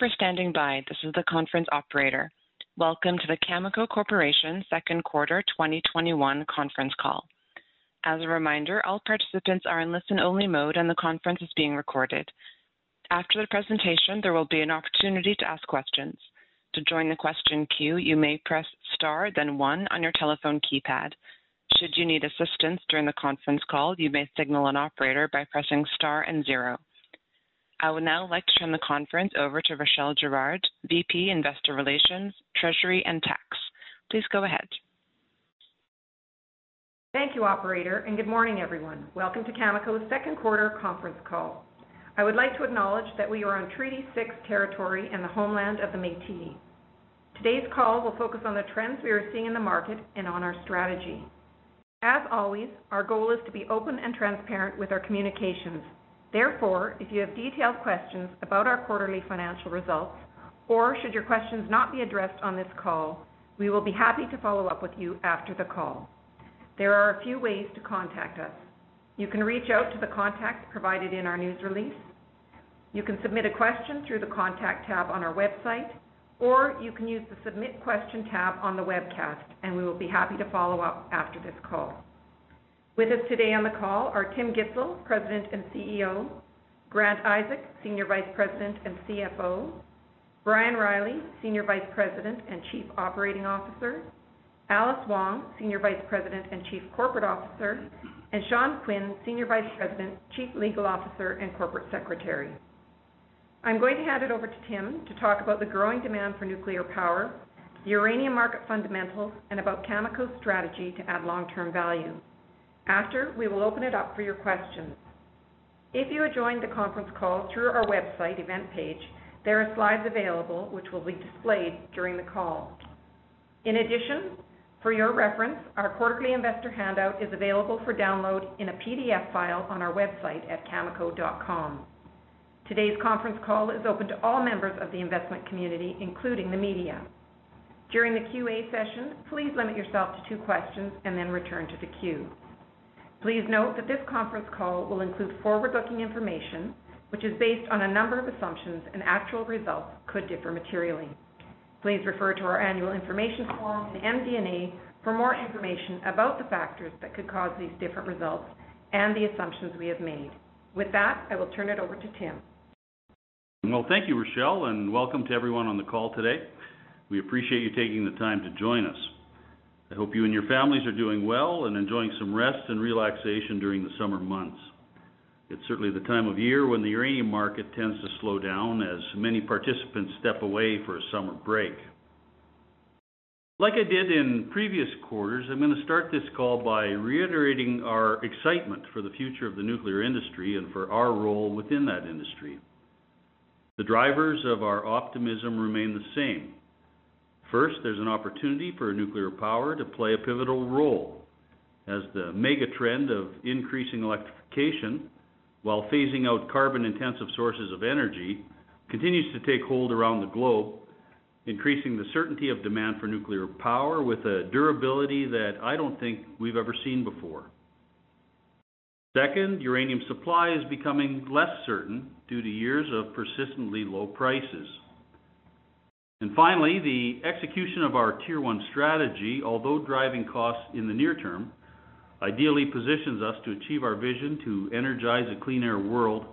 For standing by. This is the conference operator. Welcome to the Cameco Corporation second quarter 2021 conference call. As a reminder, all participants are in listen-only mode, and the conference is being recorded. After the presentation, there will be an opportunity to ask questions. To join the question queue, you may press star then one on your telephone keypad. Should you need assistance during the conference call, you may signal an operator by pressing star and zero. I would now like to turn the conference over to Rachelle Girard, VP, Investor Relations, Treasury, and Tax. Please go ahead. Thank you, operator, and good morning, everyone. Welcome to Cameco's second quarter conference call. I would like to acknowledge that we are on Treaty 6 territory and the homeland of the Métis. Today's call will focus on the trends we are seeing in the market and on our strategy. As always, our goal is to be open and transparent with our communications Therefore, if you have detailed questions about our quarterly financial results, or should your questions not be addressed on this call, we will be happy to follow up with you after the call. There are a few ways to contact us. You can reach out to the contact provided in our news release. You can submit a question through the Contact tab on our website, or you can use the Submit Question tab on the webcast, and we will be happy to follow up after this call. With us today on the call are Tim Gitzel, President and CEO, Grant Isaac, Senior Vice President and CFO, Brian Reilly, Senior Vice President and Chief Operating Officer, Alice Wong, Senior Vice President and Chief Corporate Officer, and Sean Quinn, Senior Vice President, Chief Legal Officer, and Corporate Secretary. I'm going to hand it over to Tim to talk about the growing demand for nuclear power, the uranium market fundamentals, and about Cameco's strategy to add long-term value. After, we will open it up for your questions. If you have joined the conference call through our website event page, there are slides available which will be displayed during the call. In addition, for your reference, our quarterly investor handout is available for download in a PDF file on our website at cameco.com. Today's conference call is open to all members of the investment community, including the media. During the QA session, please limit yourself to two questions and then return to the queue. Please note that this conference call will include forward-looking information, which is based on a number of assumptions, and actual results could differ materially. Please refer to our annual information form and MD&A for more information about the factors that could cause these different results and the assumptions we have made. With that, I will turn it over to Tim. Well, thank you, Rachelle, and welcome to everyone on the call today. We appreciate you taking the time to join us. I hope you and your families are doing well and enjoying some rest and relaxation during the summer months. It's certainly the time of year when the uranium market tends to slow down as many participants step away for a summer break. Like I did in previous quarters, I'm going to start this call by reiterating our excitement for the future of the nuclear industry and for our role within that industry. The drivers of our optimism remain the same. First, there's an opportunity for nuclear power to play a pivotal role as the mega trend of increasing electrification while phasing out carbon-intensive sources of energy continues to take hold around the globe, increasing the certainty of demand for nuclear power with a durability that I don't think we've ever seen before. Second, uranium supply is becoming less certain due to years of persistently low prices. And finally, the execution of our Tier 1 strategy, although driving costs in the near term, ideally positions us to achieve our vision to energize a clean air world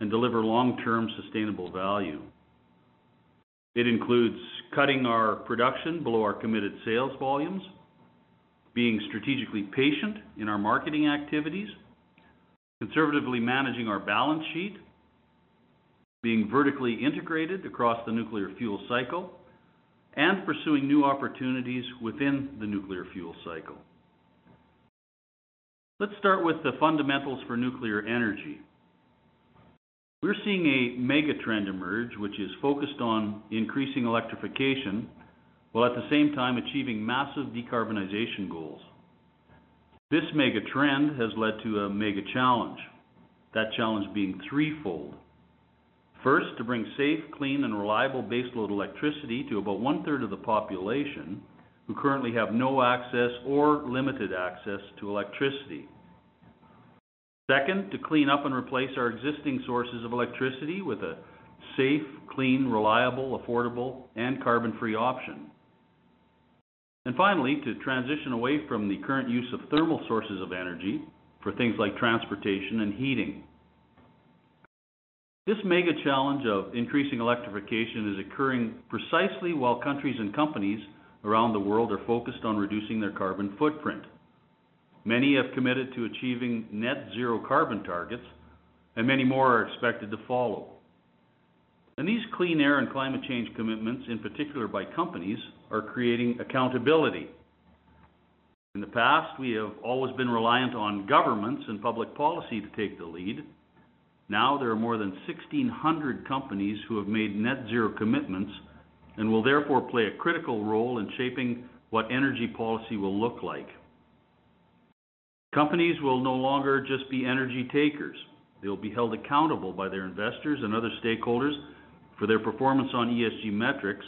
and deliver long-term sustainable value. It includes cutting our production below our committed sales volumes, being strategically patient in our marketing activities, conservatively managing our balance sheet, being vertically integrated across the nuclear fuel cycle, and pursuing new opportunities within the nuclear fuel cycle. Let's start with the fundamentals for nuclear energy. We're seeing a mega trend emerge, which is focused on increasing electrification, while at the same time achieving massive decarbonization goals. This mega trend has led to a mega challenge. That challenge being threefold. First, to bring safe, clean, and reliable baseload electricity to about one-third of the population who currently have no access or limited access to electricity. Second, to clean up and replace our existing sources of electricity with a safe, clean, reliable, affordable, and carbon-free option. And finally, to transition away from the current use of thermal sources of energy for things like transportation and heating. This mega challenge of increasing electrification is occurring precisely while countries and companies around the world are focused on reducing their carbon footprint. Many have committed to achieving net zero carbon targets, and many more are expected to follow. And these clean air and climate change commitments, in particular by companies, are creating accountability. In the past, we have always been reliant on governments and public policy to take the lead. Now there are more than 1,600 companies who have made net zero commitments and will therefore play a critical role in shaping what energy policy will look like. Companies will no longer just be energy takers. They will be held accountable by their investors and other stakeholders for their performance on ESG metrics,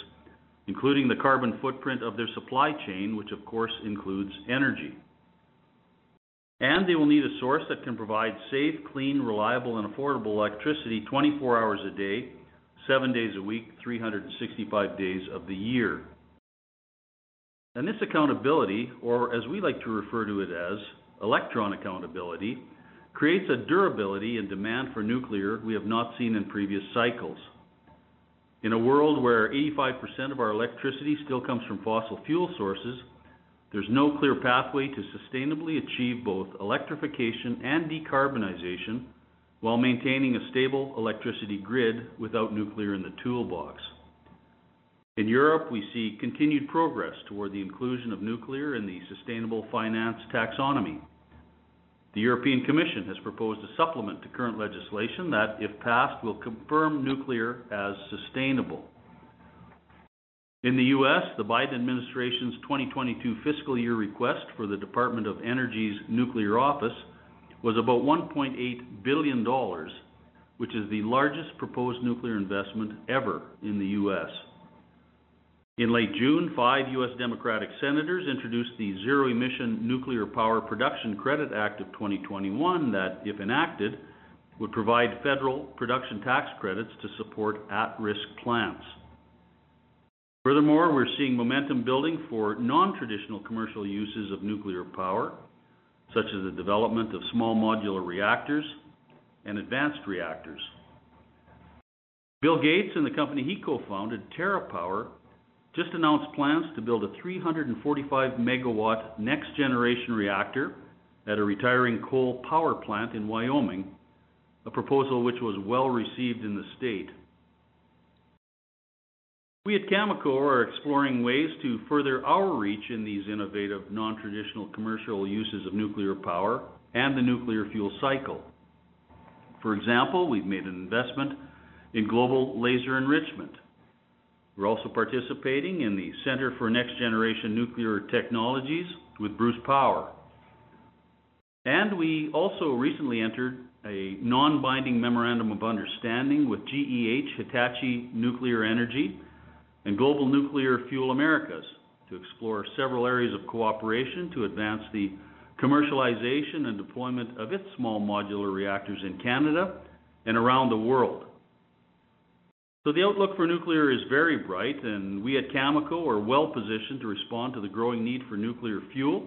including the carbon footprint of their supply chain, which of course includes energy. And they will need a source that can provide safe, clean, reliable, and affordable electricity 24 hours a day, 7 days a week, 365 days of the year. And this accountability, or as we like to refer to it as electron accountability, creates a durability and demand for nuclear we have not seen in previous cycles. In a world where 85% of our electricity still comes from fossil fuel sources, there's no clear pathway to sustainably achieve both electrification and decarbonization while maintaining a stable electricity grid without nuclear in the toolbox. In Europe, we see continued progress toward the inclusion of nuclear in the sustainable finance taxonomy. The European Commission has proposed a supplement to current legislation that, if passed, will confirm nuclear as sustainable. In the U.S., the Biden administration's 2022 fiscal year request for the Department of Energy's nuclear office was about $1.8 billion, which is the largest proposed nuclear investment ever in the U.S. In late June, five U.S. Democratic senators introduced the Zero Emission Nuclear Power Production Credit Act of 2021 that, if enacted, would provide federal production tax credits to support at-risk plants. Furthermore, we're seeing momentum building for non-traditional commercial uses of nuclear power, such as the development of small modular reactors and advanced reactors. Bill Gates and the company he co-founded, TerraPower, just announced plans to build a 345 megawatt next generation reactor at a retiring coal power plant in Wyoming, a proposal which was well received in the state. We at Cameco are exploring ways to further our reach in these innovative, non-traditional commercial uses of nuclear power and the nuclear fuel cycle. For example, we've made an investment in global laser enrichment. We're also participating in the Center for Next Generation Nuclear Technologies with Bruce Power. And we also recently entered a non-binding memorandum of understanding with GEH Hitachi Nuclear Energy and Global Nuclear Fuel Americas to explore several areas of cooperation to advance the commercialization and deployment of its small modular reactors in Canada and around the world. So the outlook for nuclear is very bright, and we at Cameco are well positioned to respond to the growing need for nuclear fuel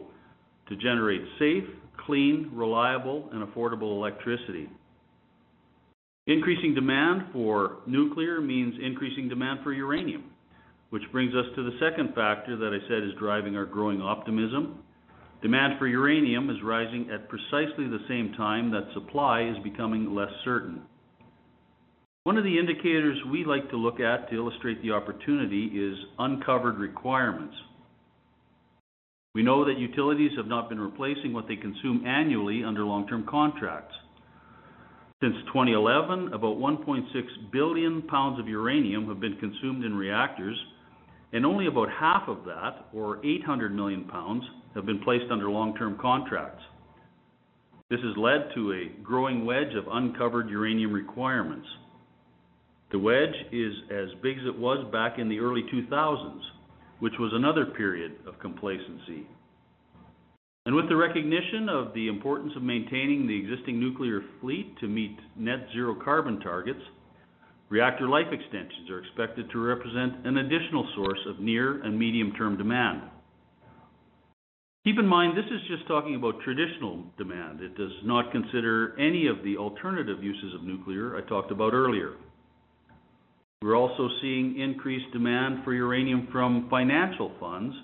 to generate safe, clean, reliable, and affordable electricity. Increasing demand for nuclear means increasing demand for uranium. Which brings us to the second factor that I said is driving our growing optimism. Demand for uranium is rising at precisely the same time that supply is becoming less certain. One of the indicators we like to look at to illustrate the opportunity is uncovered requirements. We know that utilities have not been replacing what they consume annually under long-term contracts. Since 2011, about 1.6 billion pounds of uranium have been consumed in reactors, and only about half of that, or 800 million pounds, have been placed under long-term contracts. This has led to a growing wedge of uncovered uranium requirements. The wedge is as big as it was back in the early 2000s, which was another period of complacency. And with the recognition of the importance of maintaining the existing nuclear fleet to meet net zero carbon targets, reactor life extensions are expected to represent an additional source of near and medium term demand. Keep in mind, this is just talking about traditional demand. It does not consider any of the alternative uses of nuclear I talked about earlier. We're also seeing increased demand for uranium from financial funds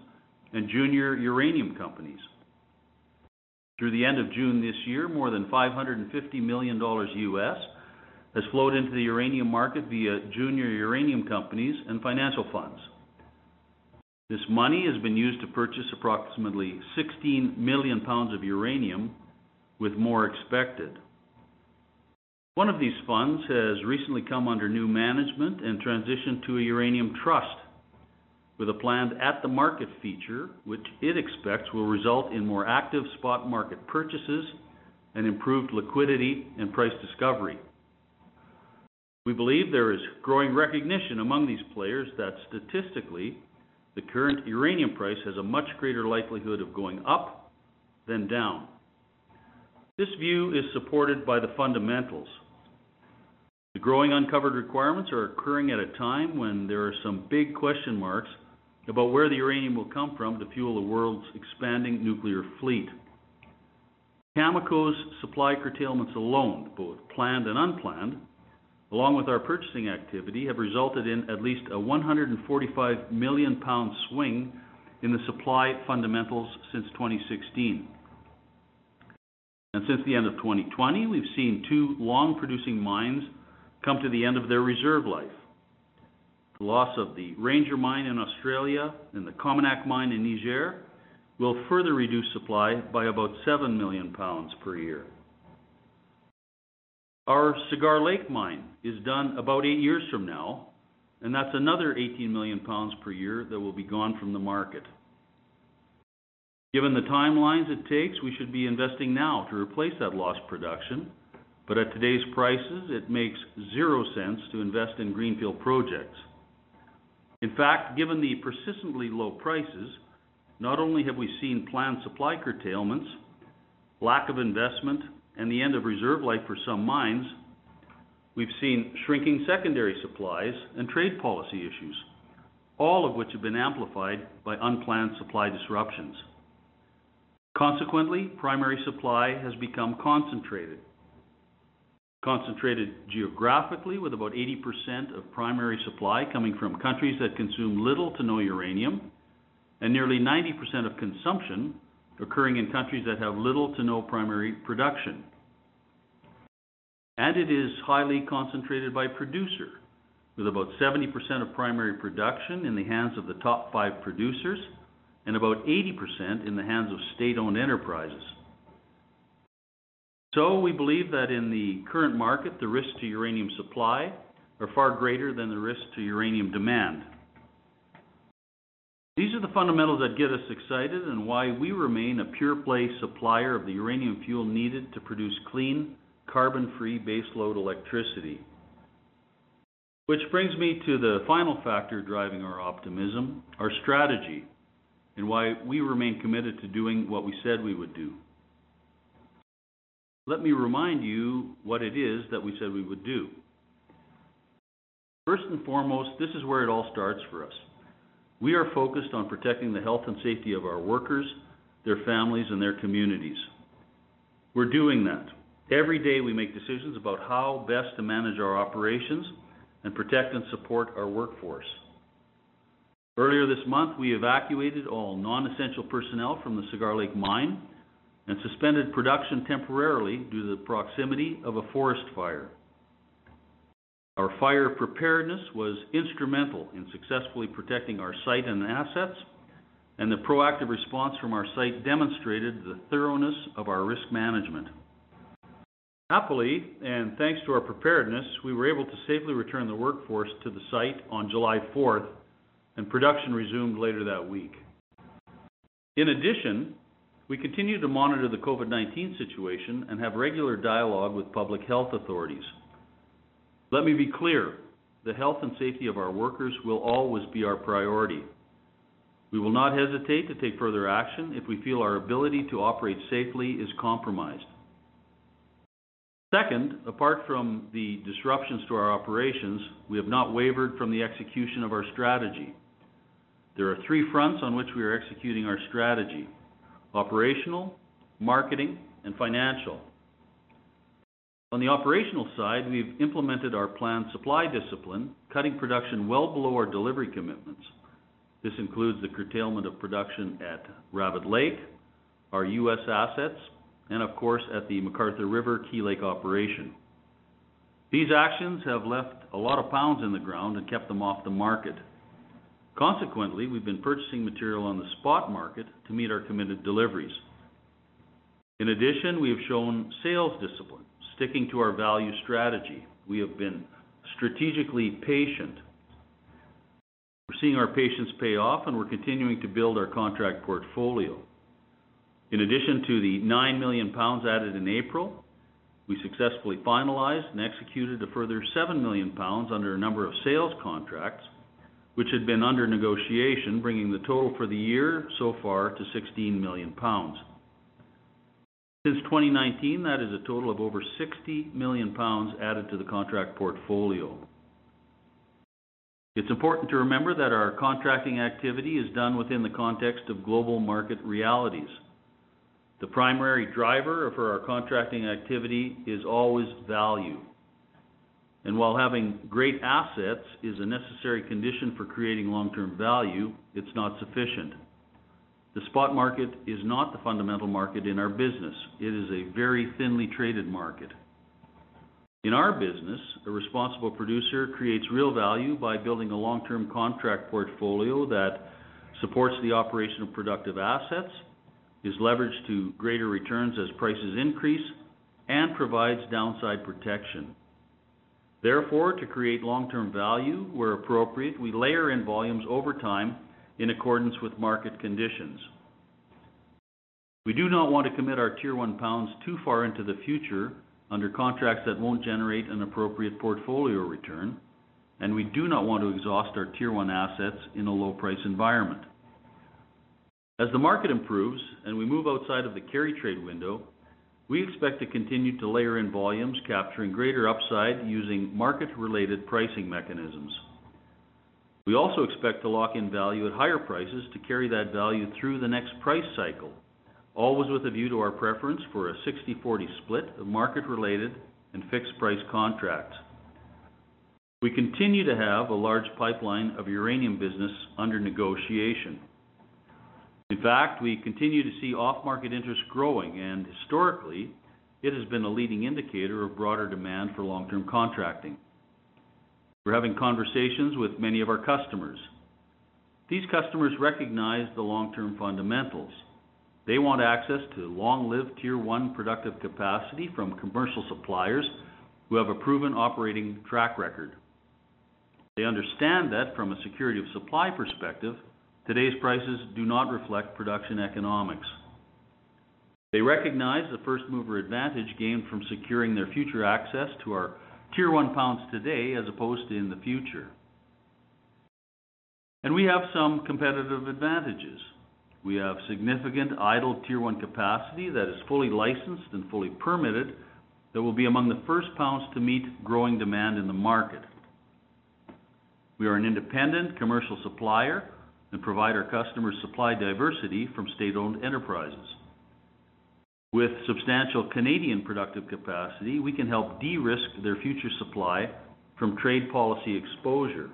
and junior uranium companies. Through the end of June this year, more than $550 million US has flowed into the uranium market via junior uranium companies and financial funds. This money has been used to purchase approximately 16 million pounds of uranium, with more expected. One of these funds has recently come under new management and transitioned to a uranium trust with a planned at-the-market feature, which it expects will result in more active spot market purchases and improved liquidity and price discovery. We believe there is growing recognition among these players that statistically, the current uranium price has a much greater likelihood of going up than down. This view is supported by the fundamentals. The growing uncovered requirements are occurring at a time when there are some big question marks about where the uranium will come from to fuel the world's expanding nuclear fleet. Cameco's supply curtailments alone, both planned and unplanned, along with our purchasing activity, have resulted in at least a 145 million pound swing in the supply fundamentals since 2016. And since the end of 2020, we've seen two long-producing mines come to the end of their reserve life. The loss of the Ranger mine in Australia and the Cominak mine in Niger will further reduce supply by about 7 million pounds per year. Our Cigar Lake mine is done about eight years from now, and that's another 18 million pounds per year that will be gone from the market. Given the timelines it takes, we should be investing now to replace that lost production, but at today's prices, it makes zero sense to invest in greenfield projects. In fact, given the persistently low prices, not only have we seen planned supply curtailments, lack of investment, and the end of reserve life for some mines, we've seen shrinking secondary supplies and trade policy issues, all of which have been amplified by unplanned supply disruptions. Consequently, primary supply has become concentrated. Concentrated geographically, with about 80% of primary supply coming from countries that consume little to no uranium, and nearly 90% of consumption occurring in countries that have little to no primary production. And it is highly concentrated by producer, with about 70% of primary production in the hands of the top five producers and about 80% in the hands of state-owned enterprises. So we believe that in the current market, the risks to uranium supply are far greater than the risks to uranium demand. These are the fundamentals that get us excited and why we remain a pure play supplier of the uranium fuel needed to produce clean, carbon-free baseload electricity. Which brings me to the final factor driving our optimism, our strategy, and why we remain committed to doing what we said we would do. Let me remind you what it is that we said we would do. First and foremost, this is where it all starts for us. We are focused on protecting the health and safety of our workers, their families, and their communities. We're doing that. Every day we make decisions about how best to manage our operations and protect and support our workforce. Earlier this month, we evacuated all non-essential personnel from the Cigar Lake mine and suspended production temporarily due to the proximity of a forest fire. Our fire preparedness was instrumental in successfully protecting our site and assets, and the proactive response from our site demonstrated the thoroughness of our risk management. Happily, and thanks to our preparedness, we were able to safely return the workforce to the site on July 4th, and production resumed later that week. In addition, we continue to monitor the COVID-19 situation and have regular dialogue with public health authorities. Let me be clear, the health and safety of our workers will always be our priority. We will not hesitate to take further action if we feel our ability to operate safely is compromised. Second, apart from the disruptions to our operations, we have not wavered from the execution of our strategy. There are three fronts on which we are executing our strategy: operational, marketing, and financial. On the operational side, we've implemented our planned supply discipline, cutting production well below our delivery commitments. This includes the curtailment of production at Rabbit Lake, our U.S. assets, and of course, at the McArthur River/Key Lake operation. These actions have left a lot of pounds in the ground and kept them off the market. Consequently, we've been purchasing material on the spot market to meet our committed deliveries. In addition, we have shown sales discipline, sticking to our value strategy. We have been strategically patient. We're seeing our patience pay off, and we're continuing to build our contract portfolio. In addition to the 9 million pounds added in April, we successfully finalized and executed a further 7 million pounds under a number of sales contracts, which had been under negotiation, bringing the total for the year so far to 16 million pounds. Since 2019, that is a total of over 60 million pounds added to the contract portfolio. It's important to remember that our contracting activity is done within the context of global market realities. The primary driver for our contracting activity is always value. And while having great assets is a necessary condition for creating long-term value, it's not sufficient. The spot market is not the fundamental market in our business. It is a very thinly traded market. In our business, a responsible producer creates real value by building a long-term contract portfolio that supports the operation of productive assets, is leveraged to greater returns as prices increase, and provides downside protection. Therefore, to create long-term value where appropriate, we layer in volumes over time in accordance with market conditions. We do not want to commit our Tier 1 pounds too far into the future under contracts that won't generate an appropriate portfolio return, and we do not want to exhaust our Tier 1 assets in a low-price environment. As the market improves and we move outside of the carry trade window, we expect to continue to layer in volumes, capturing greater upside using market-related pricing mechanisms. We also expect to lock in value at higher prices to carry that value through the next price cycle, always with a view to our preference for a 60/40 split of market-related and fixed-price contracts. We continue to have a large pipeline of uranium business under negotiation. In fact, we continue to see off-market interest growing, and historically, it has been a leading indicator of broader demand for long-term contracting. We're having conversations with many of our customers. These customers recognize the long-term fundamentals. They want access to long-lived Tier 1 productive capacity from commercial suppliers who have a proven operating track record. They understand that from a security of supply perspective, today's prices do not reflect production economics. They recognize the first-mover advantage gained from securing their future access to our Tier 1 pounds today as opposed to in the future. And we have some competitive advantages. We have significant idle Tier 1 capacity that is fully licensed and fully permitted that will be among the first pounds to meet growing demand in the market. We are an independent commercial supplier and provide our customers supply diversity from state-owned enterprises. With substantial Canadian productive capacity, we can help de-risk their future supply from trade policy exposure.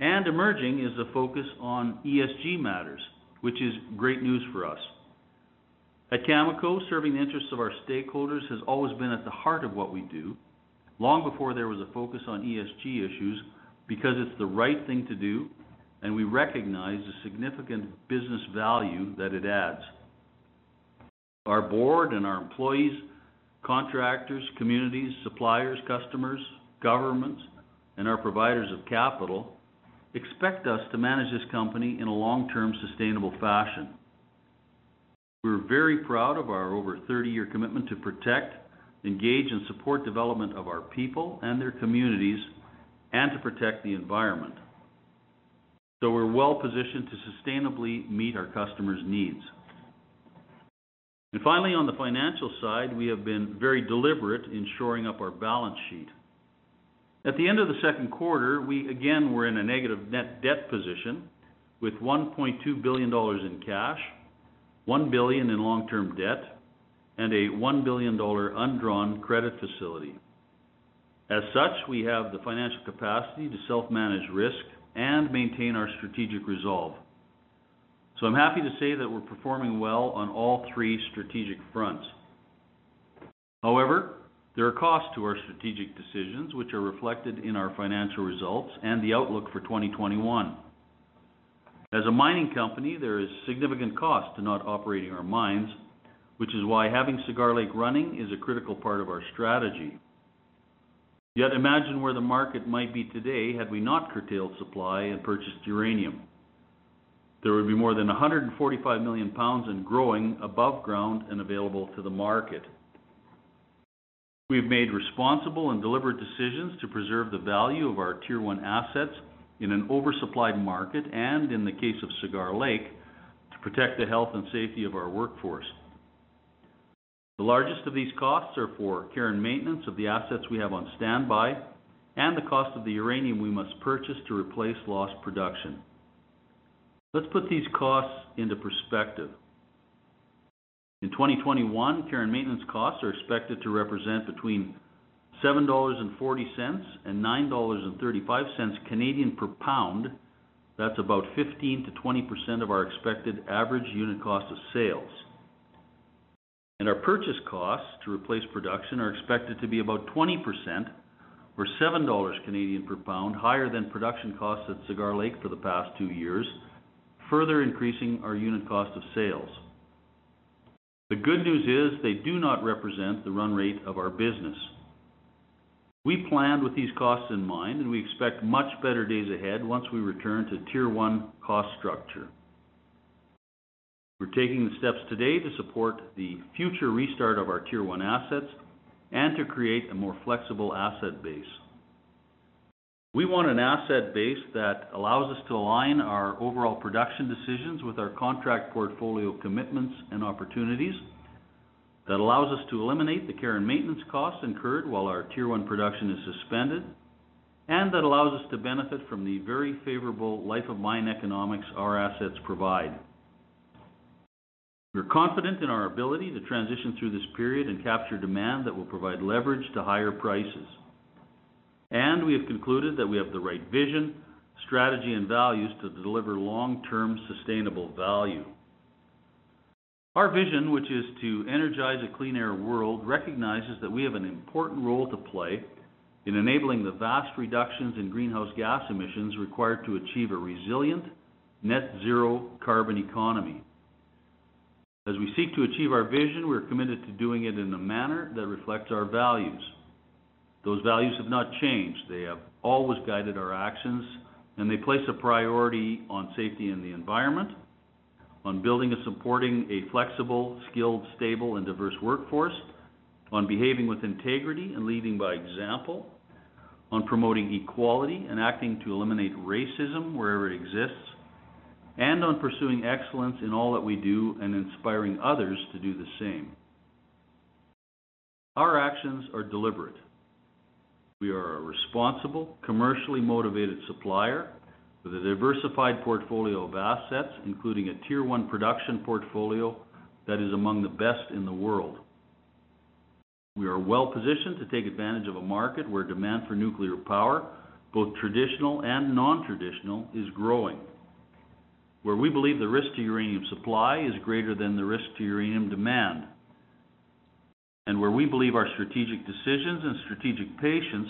And emerging is a focus on ESG matters, which is great news for us. At Cameco, serving the interests of our stakeholders has always been at the heart of what we do, long before there was a focus on ESG issues, because it's the right thing to do, and we recognize the significant business value that it adds. Our board and our employees contractors, communities, suppliers, customers, governments, and our providers of capital expect us to manage this company in a long-term sustainable fashion. We're very proud of our over 30-year commitment to protect, engage, and support development of our people and their communities, and to protect the environment. So we're well-positioned to sustainably meet our customers' needs. Finally, on the financial side, we have been very deliberate in shoring up our balance sheet. At the end of the second quarter, we again were in a negative net debt position with 1.2 billion dollars in cash, 1 billion in long-term debt, and a 1 billion dollar undrawn credit facility. As such, we have the financial capacity to self-manage risk and maintain our strategic resolve. I'm happy to say that we're performing well on all three strategic fronts. However, there are costs to our strategic decisions, which are reflected in our financial results and the outlook for 2021. As a mining company, there is significant cost to not operating our mines, which is why having Cigar Lake running is a critical part of our strategy. Yet imagine where the market might be today had we not curtailed supply and purchased uranium. There would be more than 145 million pounds and growing above ground and available to the market. We've made responsible and deliberate decisions to preserve the value of our Tier 1 assets in an oversupplied market, and in the case of Cigar Lake, to protect the health and safety of our workforce. The largest of these costs are for care and maintenance of the assets we have on standby and the cost of the uranium we must purchase to replace lost production. Let's put these costs into perspective. In 2021, care and maintenance costs are expected to represent between 7.40 dollars and 9.35 Canadian per pound. That's about 15 to 20 percent of our expected average unit cost of sales. And Our purchase costs to replace production are expected to be about 20%, or 7 dollars Canadian per pound, higher than production costs at Cigar Lake for the past two years, further increasing our unit cost of sales. The good news is they do not represent the run rate of our business. We planned with these costs in mind, and we expect much better days ahead once we return to Tier 1 cost structure. We're taking the steps today to support the future restart of our Tier 1 assets and to create a more flexible asset base. We want an asset base that allows us to align our overall production decisions with our contract portfolio commitments and opportunities, that allows us to eliminate the care and maintenance costs incurred while our Tier 1 production is suspended, and that allows us to benefit from the very favorable life of mine economics our assets provide. We're confident in our ability to transition through this period and capture demand that will provide leverage to higher prices. And we have concluded that we have the right vision, strategy, and values to deliver long-term sustainable value. Our vision, which is to energize a clean air world, recognizes that we have an important role to play in enabling the vast reductions in greenhouse gas emissions required to achieve a resilient net zero carbon economy. As we seek to achieve our vision, we're committed to doing it in a manner that reflects our values. Those values have not changed. They have always guided our actions, and they place a priority on safety and the environment, on building and supporting a flexible, skilled, stable, and diverse workforce, on behaving with integrity and leading by example, on promoting equality and acting to eliminate racism wherever it exists, and on pursuing excellence in all that we do and inspiring others to do the same. Our actions are deliberate. We are a responsible, commercially motivated supplier with a diversified portfolio of assets, including a Tier 1 production portfolio that is among the best in the world. We are well-positioned to take advantage of a market where demand for nuclear power, both traditional and non-traditional, is growing. Where we believe the risk to uranium supply is greater than the risk to uranium demand. And where we believe our strategic decisions and strategic patience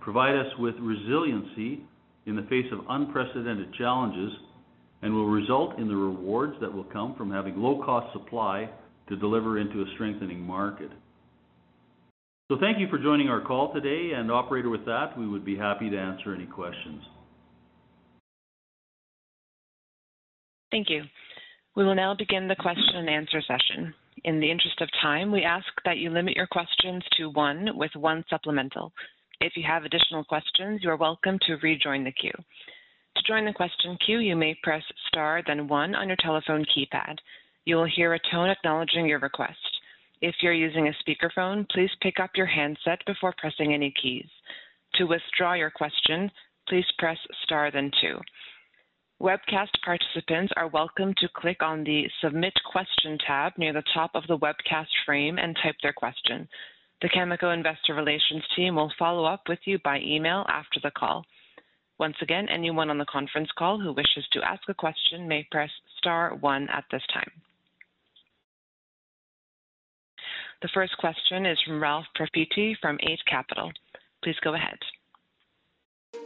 provide us with resiliency in the face of unprecedented challenges and will result in the rewards that will come from having low-cost supply to deliver into a strengthening market. So thank you for joining our call today. And operator, with that, we would be happy to answer any questions. Thank you. We will now begin the question and answer session. In the interest of time, we ask that you limit your questions to one with one supplemental. If you have additional questions, you are welcome to rejoin the queue. To join the question queue, you may press star then one on your telephone keypad. You will hear a tone acknowledging your request. If you're using a speakerphone, please pick up your handset before pressing any keys. To withdraw your question, please press star then two. Webcast participants are welcome to click on the Submit Question tab near the top of the webcast frame and type their question. The Cameco investor relations team will follow up with you by email after the call. Once again, anyone on the conference call who wishes to ask a question may press star one at this time. The first question is from Ralph Profiti from Eight Capital. Please go ahead.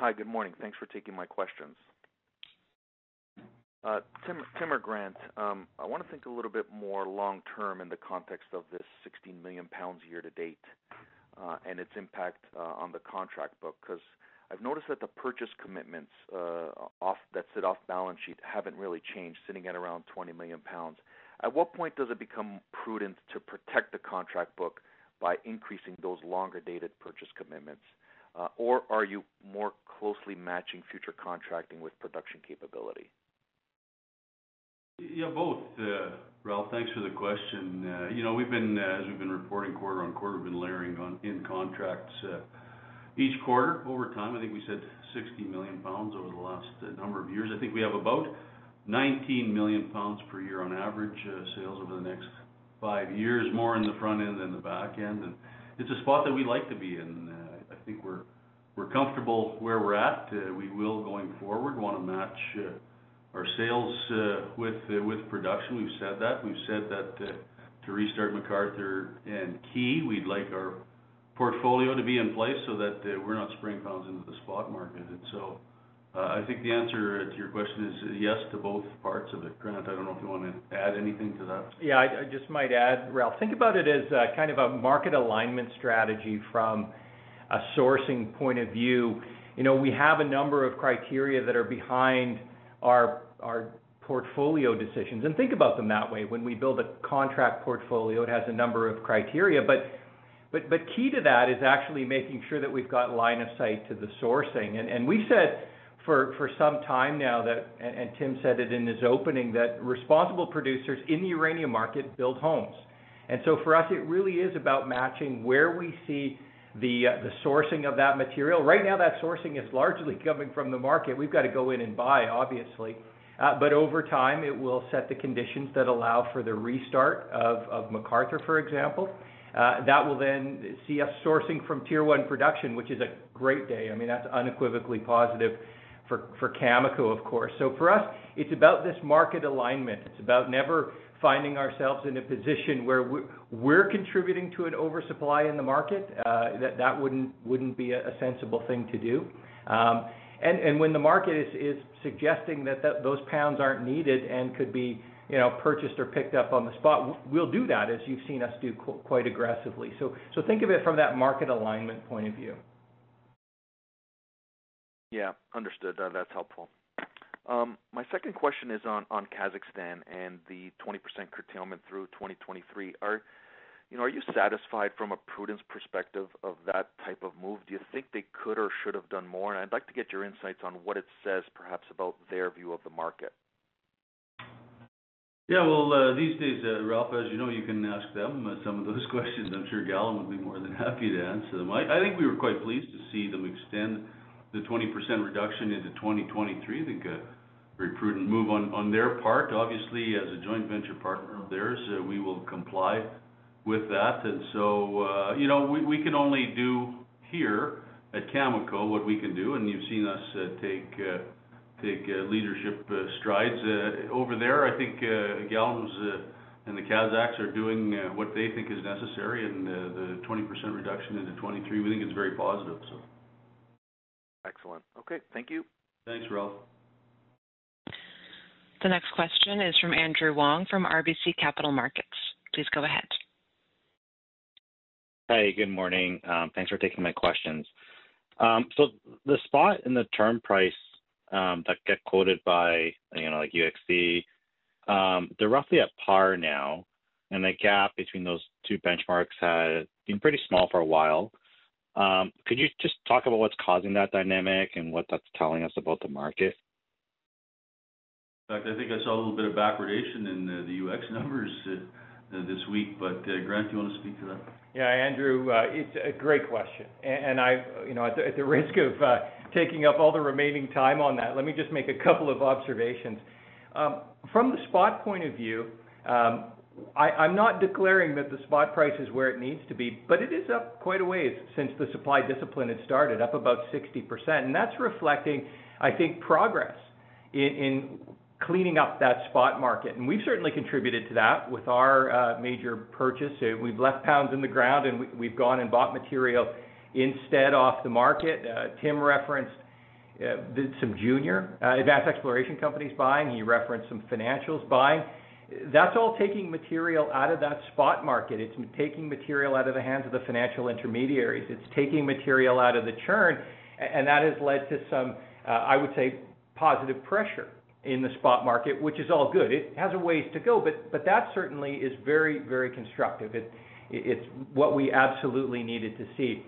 Hi, good morning. Thanks for taking my questions. Uh, Tim or Grant, um, I want to think a little bit more long term in the context of this 16 million pounds year to date, uh, and its impact uh, on the contract book. Because I've noticed that the purchase commitments that sit off balance sheet haven't really changed, sitting at around 20 million pounds. At what point does it become prudent to protect the contract book by increasing those longer-dated purchase commitments? Uh, or are you more closely matching future contracting with production capability? Yeah, both, uh, Ralph. Thanks for the question. Uh, you know, we've been, as we've been reporting quarter-on-quarter, we've been layering on in contracts each quarter over time. I think we said 60 million pounds over the last number of years. I think we have about 19 million pounds per year on average sales over the next five years, more in the front end than the back end. And It's a spot that we like to be in. Think we're comfortable where we're at. Uh, we will, going forward, wanna match uh, our sales uh, with production. We've said that. We've said that to restart McArthur and Key, we'd like our portfolio to be in place so that we're not spraying pounds into the spot market. And so uh I think the answer to your question is yes to both parts of it. Grant, I don't know if you wanna add anything to that. Yeah, I just might add, Ralph, think about it as kind of a market alignment strategy from a sourcing point of view. You know, we have a number of criteria that are behind our our portfolio decisions. And think about them that way. When we build a contract portfolio, it has a number of criteria. But key to that is actually making sure that we've got line of sight to the sourcing. And and We've said for some time now that, and Tim said it in his opening, that responsible producers in the uranium market build homes. And so for us, it really is about matching where we see Uh, the sourcing of that material. Right now, that sourcing is largely coming from the market. We've got to go in and buy, obviously. Uh, but over time, it will set the conditions that allow for the restart of McArthur, for example. Uh, that will then see us sourcing from tier one production, which is a great day. I mean, that's unequivocally positive for Cameco, of course. So for us, it's about this market alignment. It's about never finding ourselves in a position where we're contributing to an oversupply in the market. Uh, that wouldn't be a sensible thing to do. Um, and when the market is suggesting that those pounds aren't needed and could be, you know, purchased or picked up on the spot, we'll do that, as you've seen us do quite aggressively. So so think of it from that market alignment point of view. Yeah, understood. Uh, that's helpful. Um, my second question is on on Kazakhstan and the 20% curtailment through 2023. Are You know, are you satisfied from a prudence perspective of that type of move? Do you think they could or should have done more? And I'd like to get your insights on what it says perhaps about their view of the market. Yeah. Well, uh, these days, uh, Ralph, as you know, you can ask them uh, some of those questions. I'm sure Galym would be more than happy to answer them. I think we were quite pleased to see them extend the 20% reduction into 2023. I think a very prudent move on their part. Obviously, as a joint venture partner of theirs, we will comply with that. And so, uh, you know, we, we can only do here at Cameco what we can do, and you've seen us uh, take uh, take uh, leadership uh, strides uh, over there. I think uh, Galym's uh, and the Kazakhs are doing uh, what they think is necessary, and uh, the 20% reduction into 23, we think it's very positive. So, Excellent. Okay, thank you. thanks, Ralph. The next question is from Andrew Wong from RBC Capital Markets. Please go ahead. Hi, good morning. Um, thanks for taking my questions. Um, so the spot and the term price um, that get quoted by you know like UxC, they're roughly at par now, and the gap between those two benchmarks has been pretty small for a while. Could you just talk about what's causing that dynamic and what that's telling us about the market? In fact, I think I saw a little bit of backwardation in uh, the UX numbers uh, uh, this week, but uh, Grant, do you want to speak to that? Yeah, Andrew, uh, it's a great question. And, and I, you know, at the, at the risk of uh, taking up all the remaining time on that, let me just make a couple of observations. Um, from the spot point of view, um, I, I'm not declaring that the spot price is where it needs to be, but it is up quite a ways since the supply discipline had started, up about 60%. And that's reflecting, I think, progress in, in cleaning up that spot market. And we've certainly contributed to that with our uh, major purchase. We've left pounds in the ground and we, have gone and bought material instead off the market. Uh, Tim referenced uh, some junior advanced exploration companies buying. He referenced some financials buying. That's all taking material out of that spot market. It's taking material out of the hands of the financial intermediaries. It's taking material out of the churn, and that has led to some, I would say, positive pressure in the spot market, which is all good. It has a ways to go, but but that certainly is very very constructive. It it's what we absolutely needed to see.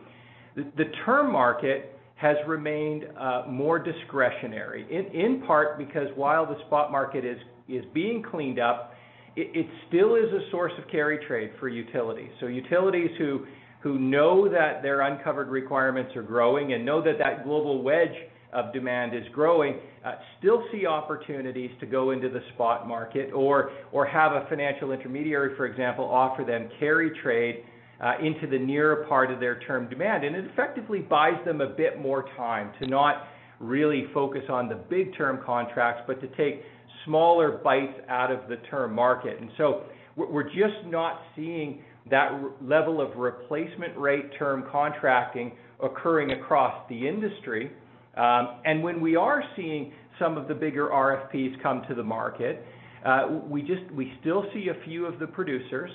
The, the term market has remained uh, more discretionary, in in part because while the spot market is is being cleaned up, it, it still is a source of carry trade for utilities. So utilities who who know that their uncovered requirements are growing and know that that global wedge of demand is growing, uh, still see opportunities to go into the spot market or or have a financial intermediary, for example, offer them carry trade uh, into the nearer part of their term demand, and it effectively buys them a bit more time to not really focus on the big term contracts, but to take smaller bites out of the term market. And so we're just not seeing that level of replacement rate term contracting occurring across the industry. Um, and when we are seeing some of the bigger RFPs come to the market, uh, we just we still see a few of the producers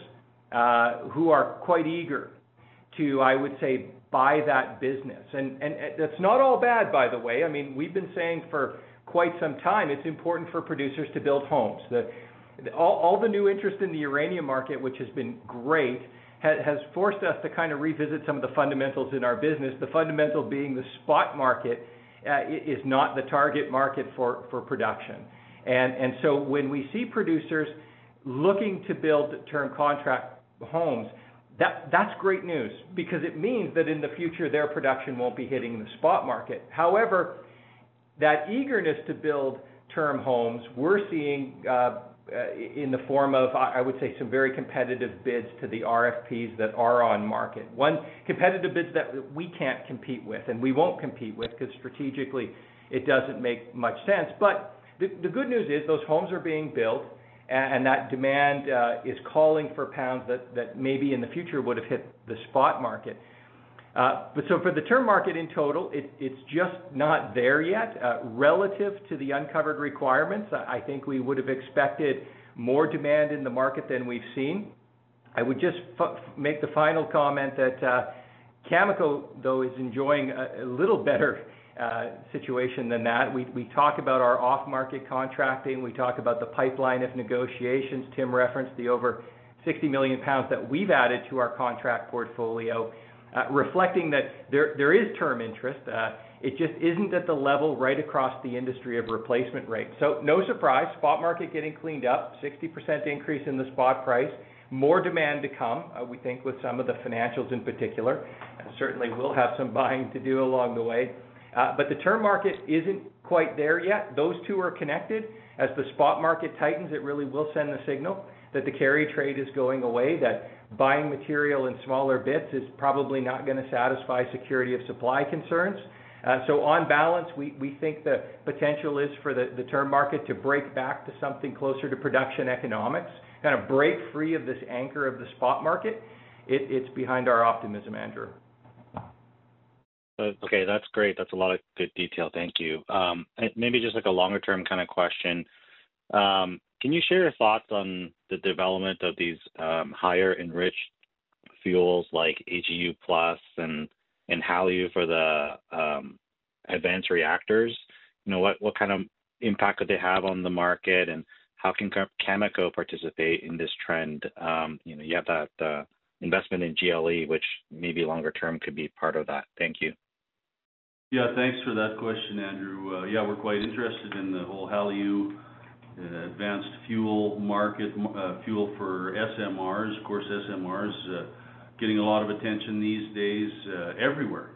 uh, who are quite eager to, I would say, buy that business. And that's not all bad, by the way. I mean, we've been saying for quite some time it's important for producers to build homes. All, the new interest in the uranium market, which has been great, has forced us to kind of revisit some of the fundamentals in our business. The fundamental being the spot market is not the target market for, for production. And, and so when we see producers looking to build term contract homes, that, that's great news because it means that in the future their production won't be hitting the spot market. However, that eagerness to build term homes, we're seeing uh, uh, in the form of, I would say, some very competitive bids to the RFPs that are on market. One, competitive bids that we can't compete with, and we won't compete with because strategically it doesn't make much sense. But the, the good news is those homes are being built, and, and that demand uh, is calling for pounds that, that maybe in the future would have hit the spot market. Uh, but so for the term market in total, it, it's just not there yet. Uh, relative to the uncovered requirements, I think we would have expected more demand in the market than we've seen. I would just make the final comment that uh, Cameco, though, is enjoying a, little better situation than that. We, we talk about our off-market contracting. We talk about the pipeline of negotiations. Tim referenced the over 60 million pounds that we've added to our contract portfolio. Uh, reflecting that there, there is term interest. Uh, it just isn't at the level right across the industry of replacement rate. So no surprise, spot market getting cleaned up, 60% increase in the spot price, more demand to come, uh, we think with some of the financials in particular. Certainly we'll have some buying to do along the way. Uh, but the term market isn't quite there yet. Those two are connected. As the spot market tightens, it really will send the signal that the carry trade is going away, that buying material in smaller bits is probably not gonna satisfy security of supply concerns. Uh so on balance, we we think the potential is for the term market to break back to something closer to production economics, kind of break free of this anchor of the spot market. It's behind our optimism, Andrew. Uh, okay, that's great. That's a lot of good detail. Thank you. Um, maybe just like a longer term kind of question. Um, Can you share your thoughts on the development of these um, higher enriched fuels like AGU Plus and HALEU for the um, advanced reactors? You know, what what kind of impact could they have on the market, and how can Cameco participate in this trend? Um, you know, you have that uh, investment in GLE, which maybe longer term could be part of that. Thank you. Yeah, thanks for that question, Andrew. Uh, yeah, we're quite interested in the whole HALEU advanced fuel market, uh, fuel for SMRs. Of course, SMRs uh, getting a lot of attention these days, everywhere.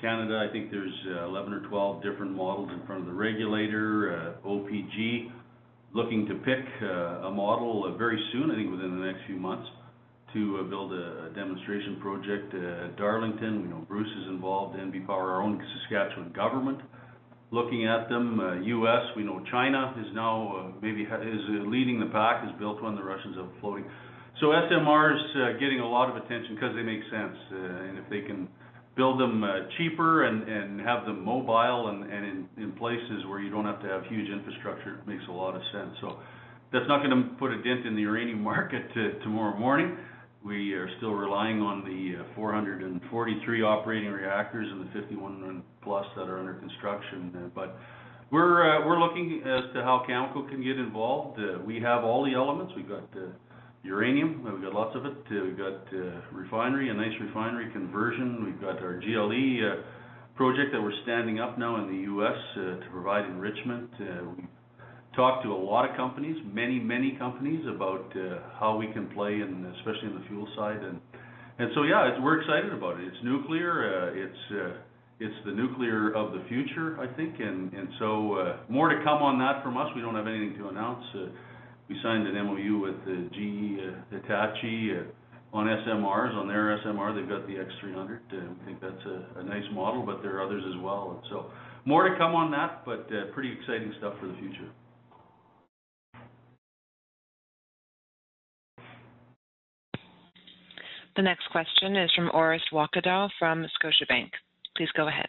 Canada, I think there's 11 or 12 different models in front of the regulator. OPG looking to pick a model very soon, I think within the next few months, to build a demonstration project at Darlington. We know Bruce is involved, NB Power, our own Saskatchewan government looking at them. Uh, U.S., we know China is now uh, maybe is uh, leading the pack, has built one, the Russians have floating. SMRs getting a lot of attention because they make sense. And if they can build them cheaper and and have them mobile and and in places where you don't have to have huge infrastructure, it makes a lot of sense. So that's not gonna put a dent in the uranium market tomorrow morning. We are still relying on the uh, 443 operating reactors and the 51 plus that are under construction. Uh, but uh, we're looking as to how Cameco can get involved. We have all the elements. We've got uranium, we've got lots of it. We've got refinery, a nice refinery conversion. We've got our GLE project that we're standing up now in the U.S. to provide enrichment. We've talked to a lot of companies, many many companies about uh, how we can play and especially in the fuel side. And, and so, yeah, we're excited about it. It's nuclear. Uh, uh, it's the nuclear of the future, I think. And, and so, more to come on that from us. We don't have anything to announce. We signed an MOU with GE Hitachi on SMRs. On their SMR, they've got the X-300. We think that's a nice model, but there are others as well. And so more to come on that, but pretty exciting stuff for the future. The next question is from Orest Wowkodaw from Scotiabank. Please go ahead.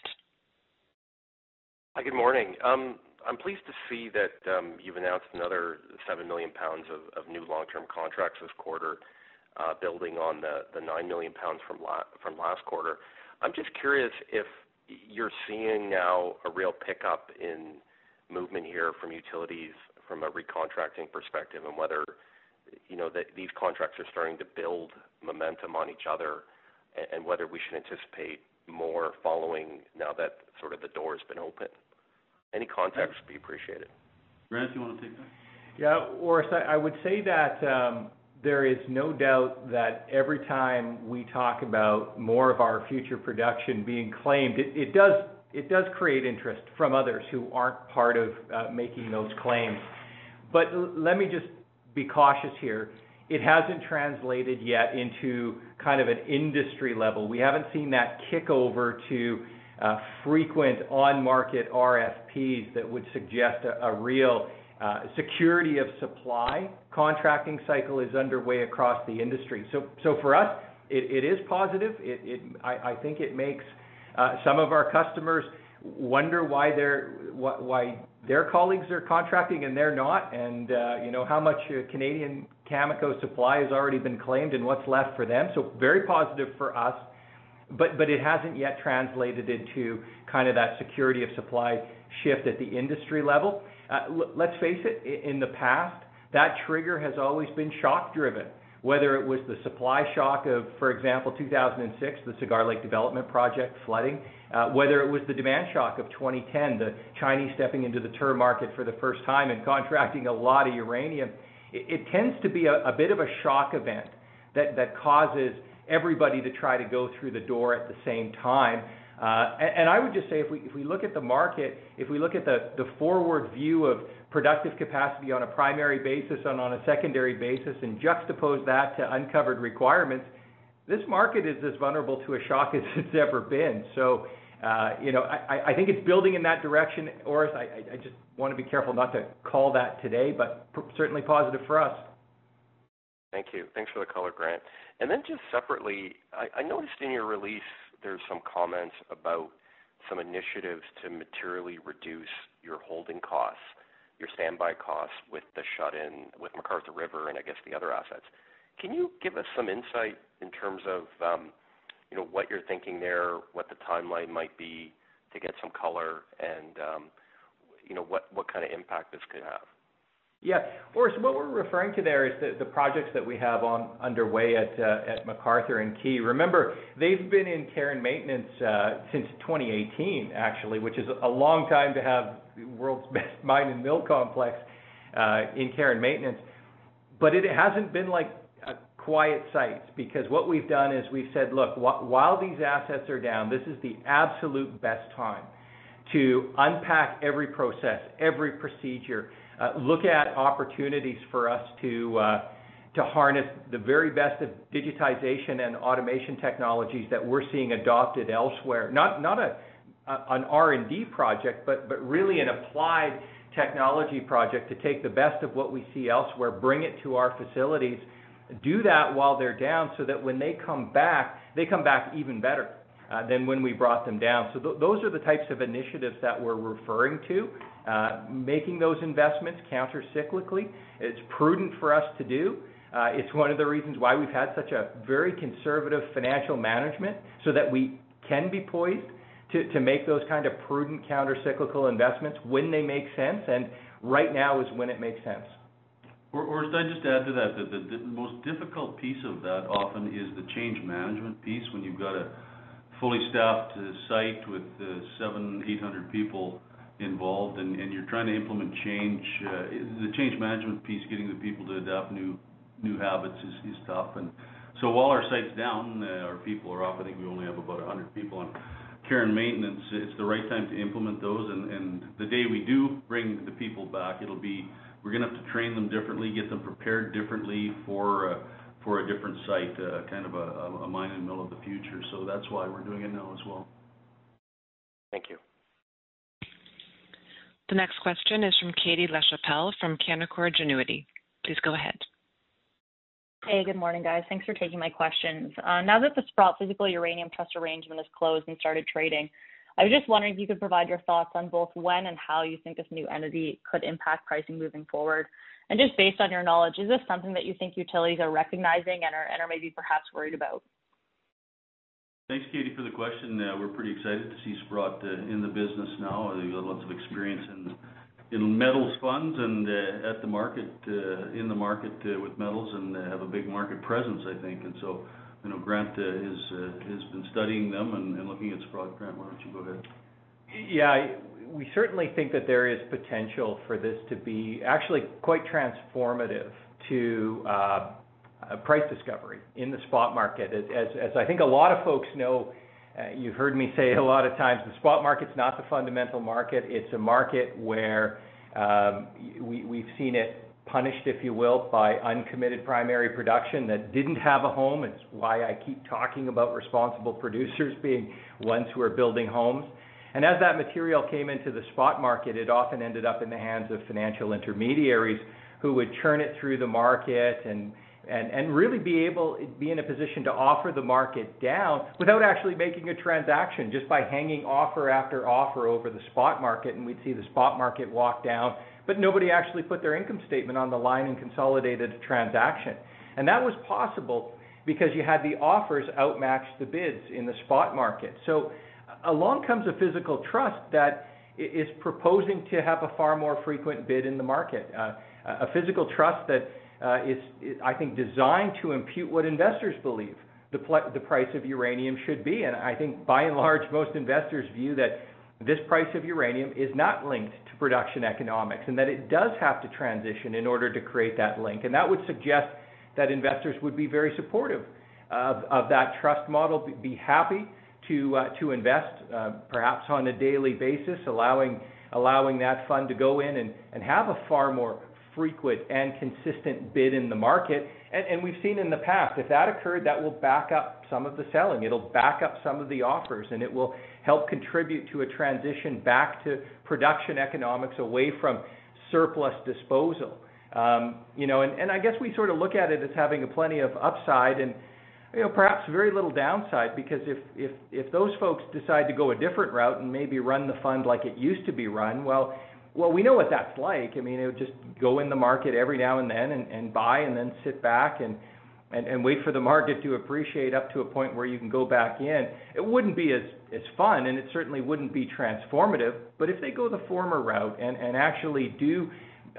Hi, good morning. Um, I'm pleased to see that um, you've announced another 7 million pounds of new long-term contracts this quarter, uh, building on the 9 million pounds from last quarter. I'm just curious if you're seeing now a real pickup in movement here from utilities from a recontracting perspective, and whether, you know, that these contracts are starting to build momentum on each other, and whether we should anticipate more following now that sort of the door has been opened. Any context would be appreciated. Grant, you wanna take that? Yeah. Orest, I would say that um, there is no doubt that every time we talk about more of our future production being claimed, it does create interest from others who aren't part of uh, making those claims. But let me just be cautious here. It hasn't translated yet into kind of an industry level. We haven't seen that kick over to uh, frequent on-market RFPs that would suggest a real uh, security of supply contracting cycle is underway across the industry. So, so for us, it is positive. It I think it makes uh, some of our customers wonder why they're why their colleagues are contracting and they're not, and uh, you know, how much Canadian Cameco supply has already been claimed and what's left for them. So very positive for us, but but it hasn't yet translated into kind of that security of supply shift at the industry level. Let's face it, in the past, that trigger has always been shock driven, whether it was the supply shock of, for example, 2006, the Cigar Lake development project flooding, uh, whether it was the demand shock of 2010, the Chinese stepping into the term market for the first time and contracting a lot of uranium. It tends to be a bit of a shock event that causes everybody to try to go through the door at the same time. Uh, and I would just say, if we if we look at the market, if we look at the the forward view of productive capacity on a primary basis and on a secondary basis, and juxtapose that to uncovered requirements, this market is as vulnerable to a shock as it's ever been. So, uh, you know, I I think it's building in that direction, Orest. I I just want to be careful not to call that today, but certainly positive for us. Thank you. Thanks for the color, Grant. And then just separately, I noticed in your release there's some comments about some initiatives to materially reduce your holding costs, your standby costs with the shut-in, with McArthur River, and I guess the other assets. Can you give us some insight in terms of, um, you know, what you're thinking there, what the timeline might be to get some color, and, um, you know, what kind of impact this could have? Yeah. Orest, what we're referring to there is the projects that we have on underway at uh, at McArthur and Key. Remember, they've been in care and maintenance uh, since 2018, actually, which is a long time to have the world's best mine and mill complex uh, in care and maintenance. But it hasn't been like a quiet sites, because what we've done is we've said, "Look, while these assets are down, this is the absolute best time to unpack every process, every procedure, Uh, look at opportunities for us uh, to harness the very best of digitization and automation technologies that we're seeing adopted elsewhere." Not an R&D project, but really an applied technology project to take the best of what we see elsewhere, bring it to our facilities, do that while they're down, so that when they come back, they come back even better uh, than when we brought them down. So those are the types of initiatives that we're referring to. Uh, making those investments countercyclically, it's prudent for us to do. Uh, it's one of the reasons why we've had such a very conservative financial management, so that we can be poised to to make those kind of prudent countercyclical investments when they make sense, and right now is when it makes sense. Orest, I'd just add to that, that the most difficult piece of that often is the change management piece, when you've got a fully staffed uh, site with 700-800 people involved, and and you're trying to implement change. Uh, the change management piece, getting the people to adopt new new habits is is tough. And so while our site's down, uh, our people are off. I think we only have about 100 people on care and maintenance. It's the right time to implement those, and and the day we do bring the people back, it'll be. We're gonna have to train them differently, get them prepared differently for uh, for a different site, kind of a, a mine and mill of the future. So that's why we're doing it now as well. Thank you. The next question is from Katie Lachapelle from Canaccord Genuity. Please go ahead. Hey, good morning, guys. Thanks for taking my questions. Uh, now that the Sprott Physical Uranium Trust arrangement is closed and started trading, I was just wondering if you could provide your thoughts on both when and how you think this new entity could impact pricing moving forward. And just based on your knowledge, is this something that you think utilities are recognizing and are maybe perhaps worried about? Thanks, Katie, for the question. Uh, we're pretty excited to see Sprott uh, in the business now. Uh, they've got lots of experience in metals funds and at the market in the market with metals, and have a big market presence, I think. And so, you know, Grant has been studying them and looking at Sprott. Grant, why don't you go ahead? Yeah, we certainly think that there is potential for this to be actually quite transformative to price discovery in the spot market. As I think a lot of folks know, uh, you've heard me say a lot of times, the spot market's not the fundamental market. It's a market where um, we've seen it punished, if you will, by uncommitted primary production that didn't have a home. It's why I keep talking about responsible producers being ones who are building homes. And as that material came into the spot market, it often ended up in the hands of financial intermediaries, who would churn it through the market and really be able be in a position to offer the market down without actually making a transaction, just by hanging offer after offer over the spot market, and we'd see the spot market walk down, but nobody actually put their income statement on the line and consolidated a transaction. And that was possible because you had the offers outmatch the bids in the spot market. So along comes a physical trust that is proposing to have a far more frequent bid in the market. Uh, a physical trust that is, I think, designed to impute what investors believe the the price of uranium should be. And I think by and large, most investors view that this price of uranium is not linked to production economics, and that it does have to transition in order to create that link. And that would suggest that investors would be very supportive of that trust model, be happy to uh, to invest, uh, perhaps on a daily basis, allowing allowing that fund to go in and, and have a far more frequent and consistent bid in the market. And, and we've seen in the past, if that occurred, that will back up some of the selling. It'll back up some of the offers, and it will help contribute to a transition back to production economics away from surplus disposal. Um, you know, and, and I guess we sort of look at it as having a plenty of upside and you know, perhaps very little downside because if if if those folks decide to go a different route and maybe run the fund like it used to be run, well, well, we know what that's like. I mean, it would just go in the market every now and then and, and buy and then sit back and, and and wait for the market to appreciate up to a point where you can go back in. It wouldn't be as as fun and it certainly wouldn't be transformative. But if they go the former route and and actually do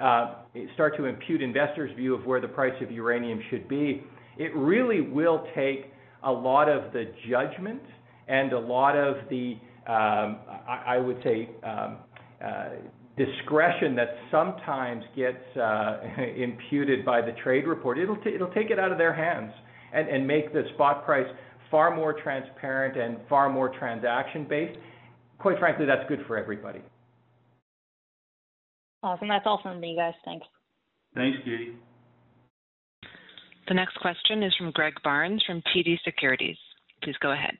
uh, start to impute investors' view of where the price of uranium should be it really will take a lot of the judgment and a lot of the, um, I, I, would say, um, uh, discretion that sometimes gets uh, imputed by the trade report. It'll, t- it'll take it out of their hands and, and make the spot price far more transparent and far more transaction based. Quite frankly, that's good for everybody. Awesome. That's all from me, guys. Thanks. Thanks, Katie. The next question is from Greg Barnes from TD Securities. Please go ahead.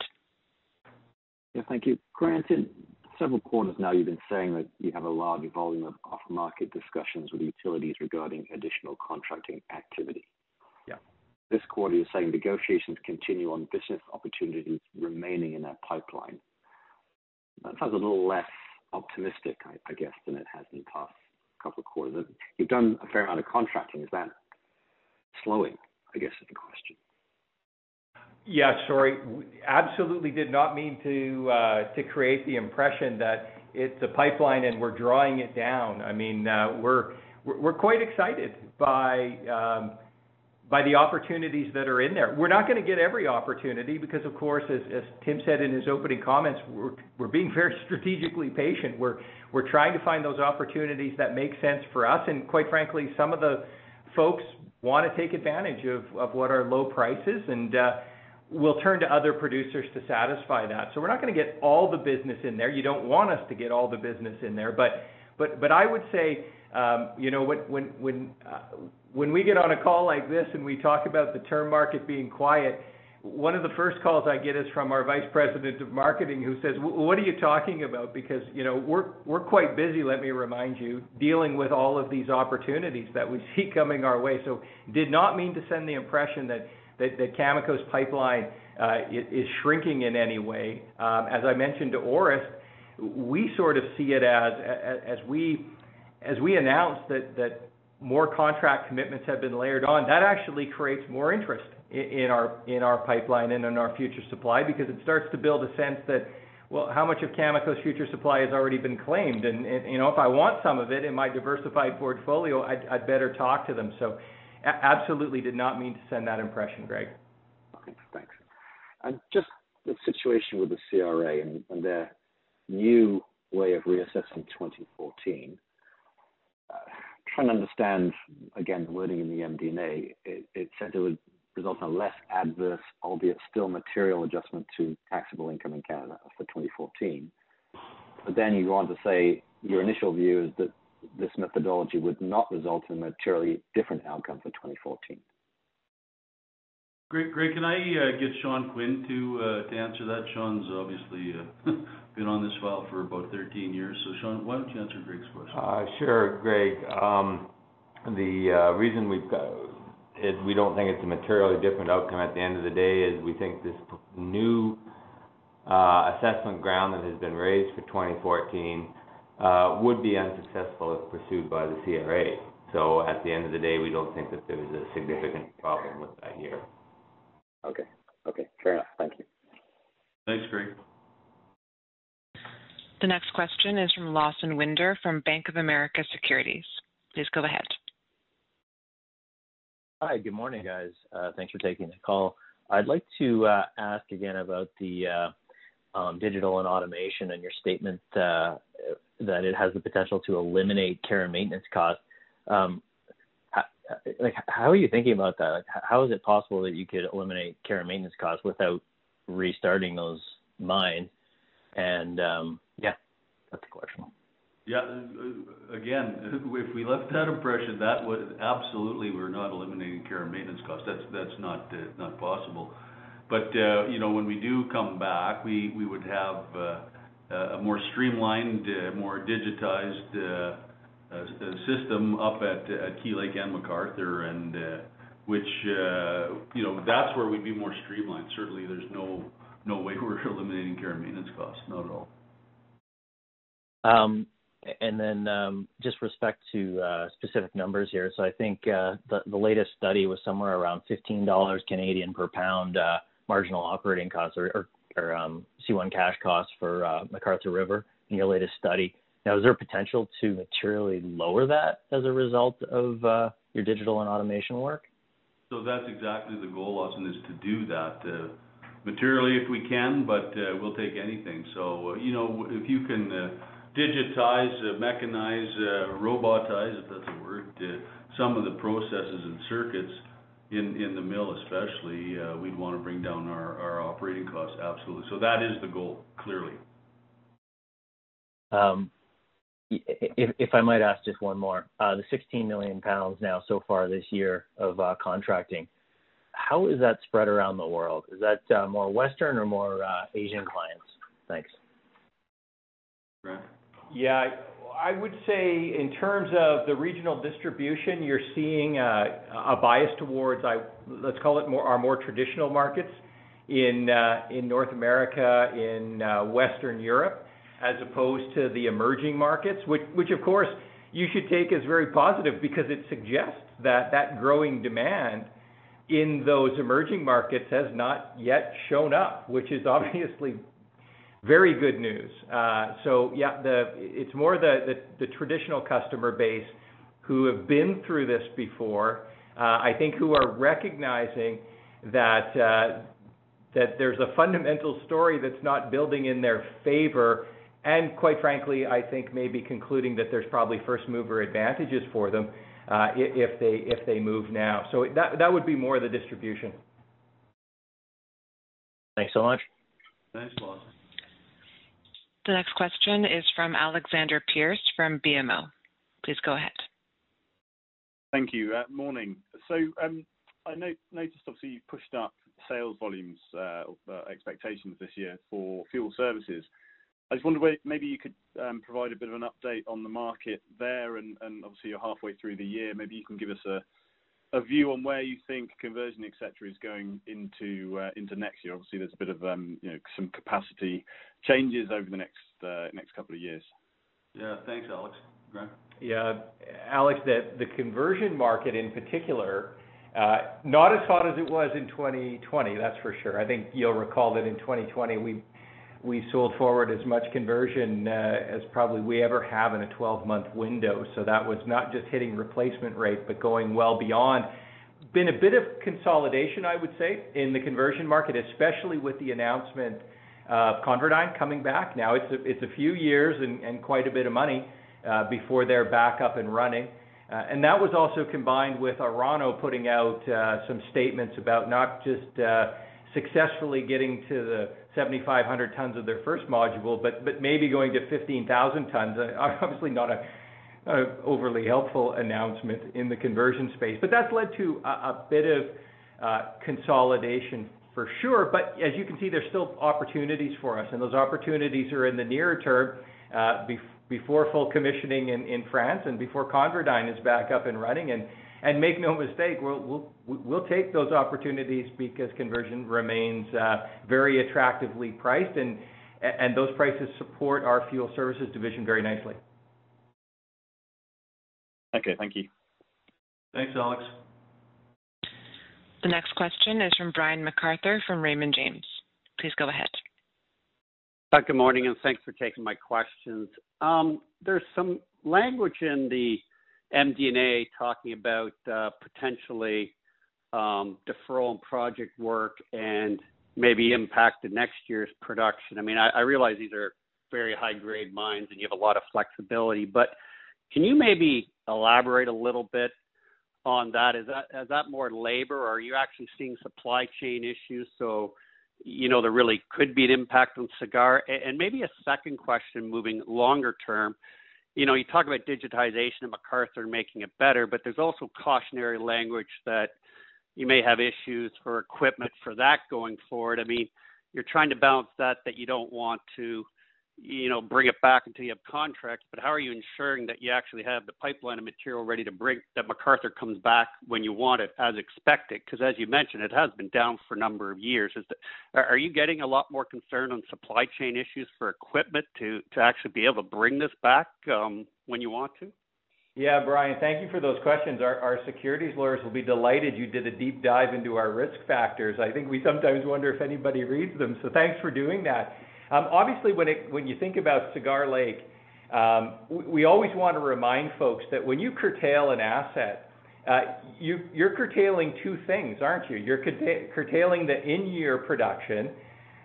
Yeah, thank you. Grant, in several quarters now, you've been saying that you have a large volume of off-market discussions with utilities regarding additional contracting activity. Yeah. This quarter, you're saying negotiations continue on business opportunities remaining in that pipeline. That sounds a little less optimistic, I guess, than it has in the past couple of quarters. You've done a fair amount of contracting. Is that slowing? I guess is the question. Yeah, sorry. Absolutely did not mean to uh, to create the impression that it's a pipeline and we're drawing it down. I mean, uh, we're quite excited by um, by the opportunities that are in there. We're not going to get every opportunity because, of course, as, Tim said in his opening comments, we're being very strategically patient. We're trying to find those opportunities that make sense for us, and quite frankly, some of the folks want to take advantage of, of what are low prices and uh, we'll turn to other producers to satisfy that. So we're not going to get all the business in there. You don't want us to get all the business in there, but but but I would say um, you know when when when uh, when we get on a call like this and we talk about the term market being quiet, one of the first calls I get is from our vice president of marketing who says, "What are you talking about?" Because you know we're we're quite busy. Let me remind you, dealing with all of these opportunities that we see coming our way. So did not mean to send the impression that that, Cameco's pipeline uh, is shrinking in any way. Um, as I mentioned to Orest, we sort of see it as as, we as we announce that that more contract commitments have been layered on, that actually creates more interest in our in our pipeline and in our future supply because it starts to build a sense that well, how much of Cameco's future supply has already been claimed? And, you know, if I want some of it in my diversified portfolio, I'd, I'd better talk to them. Absolutely did not mean to send that impression, Greg. Okay, thanks. And just the situation with the CRA and, and their new way of reassessing 2014. Uh, trying to understand again the wording in the MD&A. It, it said it would result in a less adverse, albeit still material adjustment to taxable income in Canada for 2014. But then you go on to say your initial view is that this methodology would not result in a materially different outcome for 2014. Great, great. Can I uh, get Sean Quinn to uh, to answer that? Sean's obviously uh, been on this file for about 13 years. So, Sean, why don't you answer Greg's question? Uh, sure, Greg. Um, the uh, reason we've got it, we don't think it's a materially different outcome at the end of the day, is we think this new uh, assessment ground that has been raised for 2014 uh, would be unsuccessful if pursued by the CRA. So at the end of the day, we don't think that there's a significant problem with that here. Okay. Okay. Fair enough. Thank you. Thanks, Greg. The next question is from Lawson Winder from Bank of America Securities. Please go ahead. Hi, good morning, guys. Uh, thanks for taking the call. I'd like to uh, ask again about the uh, um, digital and automation and your statement uh, that it has the potential to eliminate care and maintenance costs. Um, how, like, how are you thinking about that? Like, how is it possible that you could eliminate care and maintenance costs without restarting those mines? And um, yeah, that's the question. Yeah, uh, again, if we left that impression, that would absolutely we're not eliminating care and maintenance costs. That's that's not uh, not possible. But uh, you know, when we do come back, we we would have uh, a more streamlined, uh, more digitized uh, uh, system up at Key Lake and McArthur, and which you know that's where we'd be more streamlined. Certainly, there's no no way we're eliminating care and maintenance costs, not at all. Um, and then um, just respect to specific numbers here. So I think the, latest study was somewhere around $15 Canadian per pound marginal operating costs or, or, um, C1 cash costs for uh, McArthur River in your latest study. Now, is there potential to materially lower that as a result of uh, your digital and automation work? So that's exactly the goal, Austin, is to do that uh, materially if we can, but uh, we'll take anything. So, uh, you know, if you can uh, digitize, uh, mechanize, robotize, if that's a word, some of the processes and circuits in, in the mill especially, uh, we'd want to bring down our, our operating costs, absolutely. So that is the goal, clearly. Um, if, if I might ask just one more, uh, the 16 million pounds now so far this year of uh, contracting, how is that spread around the world? Is that uh, more Western or more uh, Asian clients? Thanks. Right. Yeah, I would say in terms of the regional distribution, you're seeing a bias towards, let's call it our more traditional markets in uh, in North America, in uh, Western Europe as opposed to the emerging markets, which, which of course you should take as very positive because it suggests that that growing demand in those emerging markets has not yet shown up, which is obviously very good news. Uh, so yeah, the it's more the, the, the traditional customer base who have been through this before. Uh, I think who are recognizing that uh, that there's a fundamental story that's not building in their favor and quite frankly, I think maybe concluding that there's probably first mover advantages for them uh, if they if they move now. So that that would be more the distribution. Thanks so much. Thanks, Lawson. The next question is from Alexander Pearce from BMO. Please go ahead. Thank you. Uh, morning. So um, I noticed obviously you've pushed up sales volumes uh, uh, expectations this year for fuel services. I just wondered maybe you could um, provide a bit of an update on the market there, and obviously you're halfway through the year. Maybe you can give us a view on where you think conversion, et cetera, is going into uh, next year. Obviously, there's a bit of um, you know some capacity changes over the next uh, couple of years. Yeah. Thanks, Alex. Grant? Yeah. Alex, the conversion market in particular, uh, not as hot as it was in 2020, that's for sure. I think you'll recall that in 2020, we sold forward as much conversion uh, as probably we ever have in a 12-month window. So that was not just hitting replacement rate, but going well beyond. Been a bit of consolidation, I would say, in the conversion market, especially with the announcement of ConverDyn coming back. Now it's a, it's a few years and, quite a bit of money uh, before they're back up and running. Uh, and that was also combined with Orano putting out some statements about not just uh, successfully getting to the 7,500 tons of their first module, but but maybe going to 15,000 tons. Uh, obviously not a, a, overly helpful announcement in the conversion space, but that's led to a, a bit of uh, consolidation for sure. But as you can see, there's still opportunities for us, and those opportunities are in the nearer term. Uh, before full commissioning in, in France and before ConverDyn is back up and running, and and make no mistake, we'll, we'll, we'll take those opportunities because conversion remains uh, very attractively priced, and, and those prices support our fuel services division very nicely. Okay, thank you. Thanks, Alex. The next question is from Brian MacArthur from Raymond James. Please go ahead. Uh, good morning, and thanks for taking my questions. Um, there's some language in the MD&A talking about uh, potentially um, deferral project work and maybe impact the next year's production. I mean, I realize these are very high-grade mines, and you have a lot of flexibility, but can you maybe elaborate a little bit on that? Is that more labor, or are you actually seeing supply chain issues? So you know, there really could be an impact on Cigar? And maybe a second question, moving longer term. You know, you talk about digitization and McArthur making it better, but there's also cautionary language that you may have issues for equipment for that going forward. I mean, you're trying to balance that that you don't want to, you know, bring it back until you have contracts, but how are you ensuring that you actually have the pipeline of material ready to bring that McArthur comes back when you want it as expected? Because as you mentioned, it has been down for a number of years. Are you getting a lot more concerned on supply chain issues for equipment to actually be able to bring this back um, when you want to? Yeah, Brian, thank you for those questions. Our securities lawyers will be delighted you did a deep dive into our risk factors. I think we sometimes wonder if anybody reads them, so thanks for doing that. Obviously, when it, when you think about Cigar Lake, um, we always want to remind folks that when you curtail an asset, uh, you're curtailing two things, aren't you? You're curtailing the in-year production,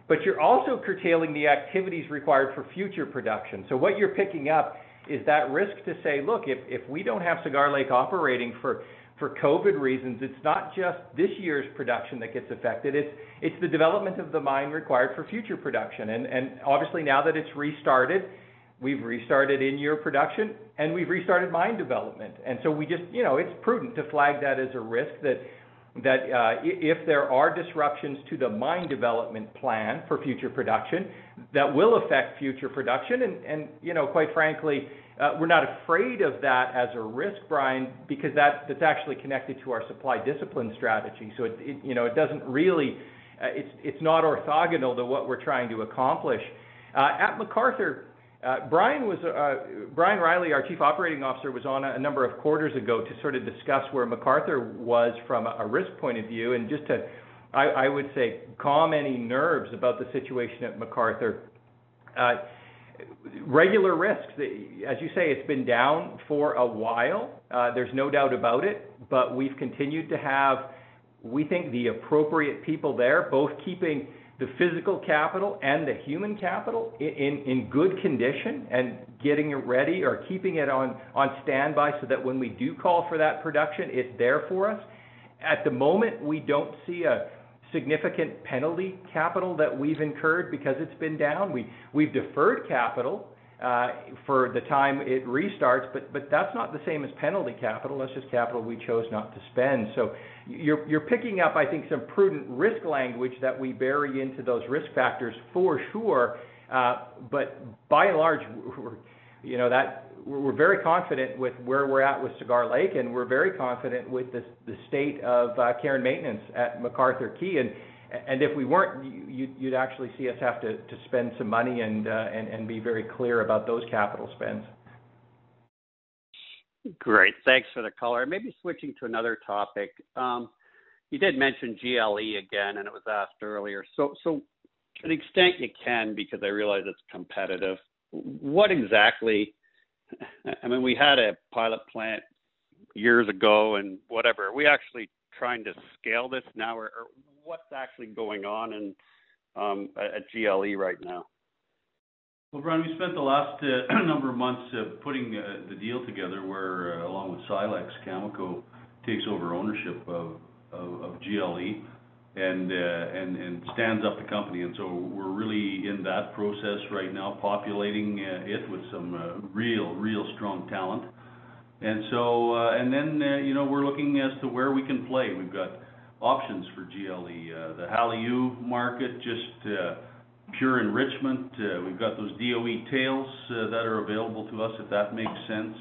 but you're also curtailing the activities required for future production. So what you're picking up is that risk to say, "Look, if, if we don't have Cigar Lake operating for COVID reasons, it's not just this year's production that gets affected, it's the development of the mine required for future production." And and obviously now that it's restarted, we've restarted in-year production, and we've restarted mine development. And so we just, you know, it's prudent to flag that as a risk that that uh, if there are disruptions to the mine development plan for future production, that will affect future production. And and you know, quite frankly, Uh, we're not afraid of that as a risk, Brian, because that, that's actually connected to our supply discipline strategy. So it, you know, it doesn't really. Uh, it's it's not orthogonal to what we're trying to accomplish. Uh, at McArthur, Brian was Brian Reilly, our Chief Operating Officer, was on a number of quarters ago to sort of discuss where McArthur was from a risk point of view. And just to, I would say, calm any nerves about the situation at McArthur, regular risks. As you say, it's been down for a while. Uh, there's no doubt about it. But we've continued to have, we think, the appropriate people there, both keeping the physical capital and the human capital in good condition and getting it ready or keeping it on standby so that when we do call for that production, it's there for us. At the moment, we don't see a significant penalty capital that we've incurred because it's been down. We've deferred capital for the time it restarts, but that's not the same as penalty capital. That's just capital we chose not to spend. So You're picking up, I think, some prudent risk language that we bury into those risk factors for sure. Uh but by and large, you know, we're very confident with where we're at with Cigar Lake, and we're very confident with the state of uh, care and maintenance at McArthur Key. And and if we weren't, you'd actually see us have to spend some money uh, and be very clear about those capital spends. Great. Thanks for the color. Maybe switching to another topic. Um, you did mention GLE again, and it was asked earlier. So so to the extent you can, because I realize it's competitive, what exactly I mean, we had a pilot plant years ago and whatever. Are we actually trying to scale this now, or what's actually going on um, at GLE right now? Well, Brian, we spent the last uh, number of months uh, putting uh, the deal together where, along with Silex, Cameco takes over ownership of of GLE and uh, and, and stands up the company. And so we're really in that process right now, populating uh, it with some uh, real real strong talent. And so, and then, you know, we're looking as to where we can play. We've got options for GLE. The HALEU market, just pure enrichment. We've got those DOE tails that are available to us, if that makes sense.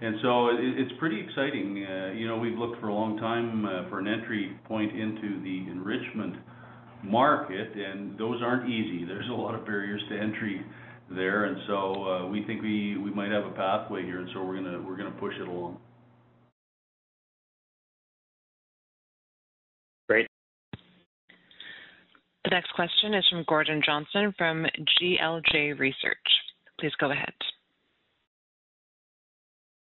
And so it, it's pretty exciting. You know, we've looked for a long time for an entry point into the enrichment market, and those aren't easy. There's a lot of barriers to entry there. And so uh, we think we we might have a pathway here, and so we're gonna push it along. Great. The next question is from Gordon Johnson from GLJ Research. Please go ahead.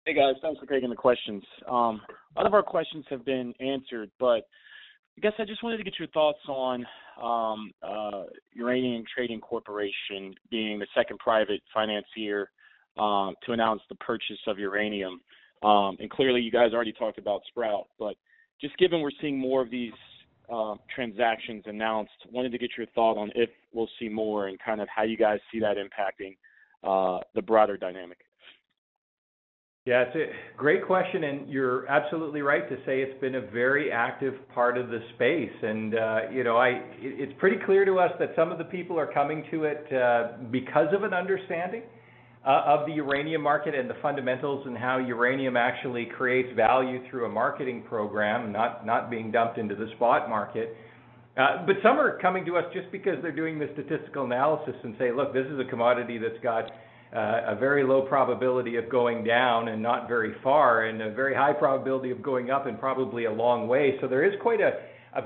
Hey, guys. Thanks for taking the questions. Um, a lot of our questions have been answered, but I guess I just wanted to get your thoughts on um, uh, Uranium Trading Corporation being the second private financier um, to announce the purchase of uranium. Um, and clearly, you guys already talked about Sprott, but just given we're seeing more of these transactions announced. Wanted to get your thought on if we'll see more and kind of how you guys see that impacting uh, the broader dynamic. Yeah, it's a great question, and you're absolutely right to say it's been a very active part of the space. And uh, you know, it's pretty clear to us that some of the people are coming to it uh, because of an understanding uh, of the uranium market and the fundamentals and how uranium actually creates value through a marketing program, not not being dumped into the spot market. Uh, but some are coming to us just because they're doing the statistical analysis and say, "Look, this is a commodity that's got Uh, a very low probability of going down and not very far, and a very high probability of going up and probably a long way." So there is quite a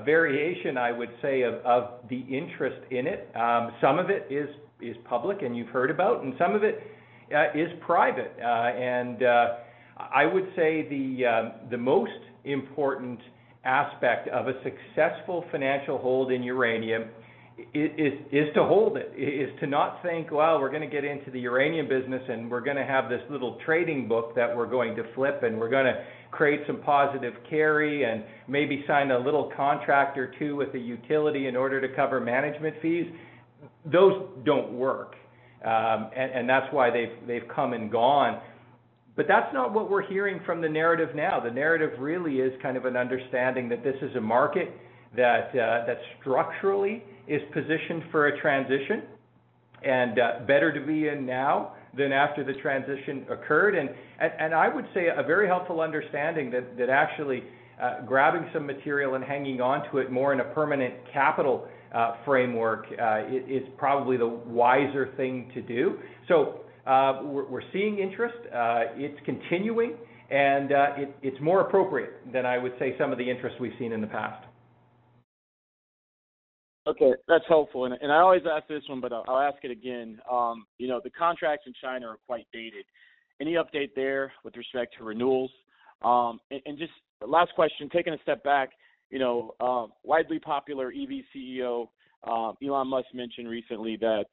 variation, I would say, of the interest in it. Um, some of it is is public and you've heard about, and some of it uh, is private. Uh, and I would say the um, the most important aspect of a successful financial hold in uranium is to hold it. Is to not think, "Well, we're gonna get into the uranium business, and we're gonna have this little trading book that we're going to flip, and we're gonna create some positive carry and maybe sign a little contract or two with the utility in order to cover management fees." Those don't work. Um and that's why they've they've come and gone. But that's not what we're hearing from the narrative now. The narrative really is kind of an understanding that this is a market that that structurally is positioned for a transition and uh, better to be in now than after the transition occurred. And and, and I would say a very helpful understanding that actually uh, grabbing some material and hanging on to it more in a permanent capital uh, framework is probably the wiser thing to do. So we're seeing interest. It's continuing, and it's more appropriate than I would say some of the interest we've seen in the past. Okay, that's helpful. And, and I always ask this one, but I'll ask it again. Um, you know, the contracts in China are quite dated. Any update there with respect to renewals? Um and just last question, taking a step back, you know, um, widely popular EV CEO, um, Elon Musk mentioned recently that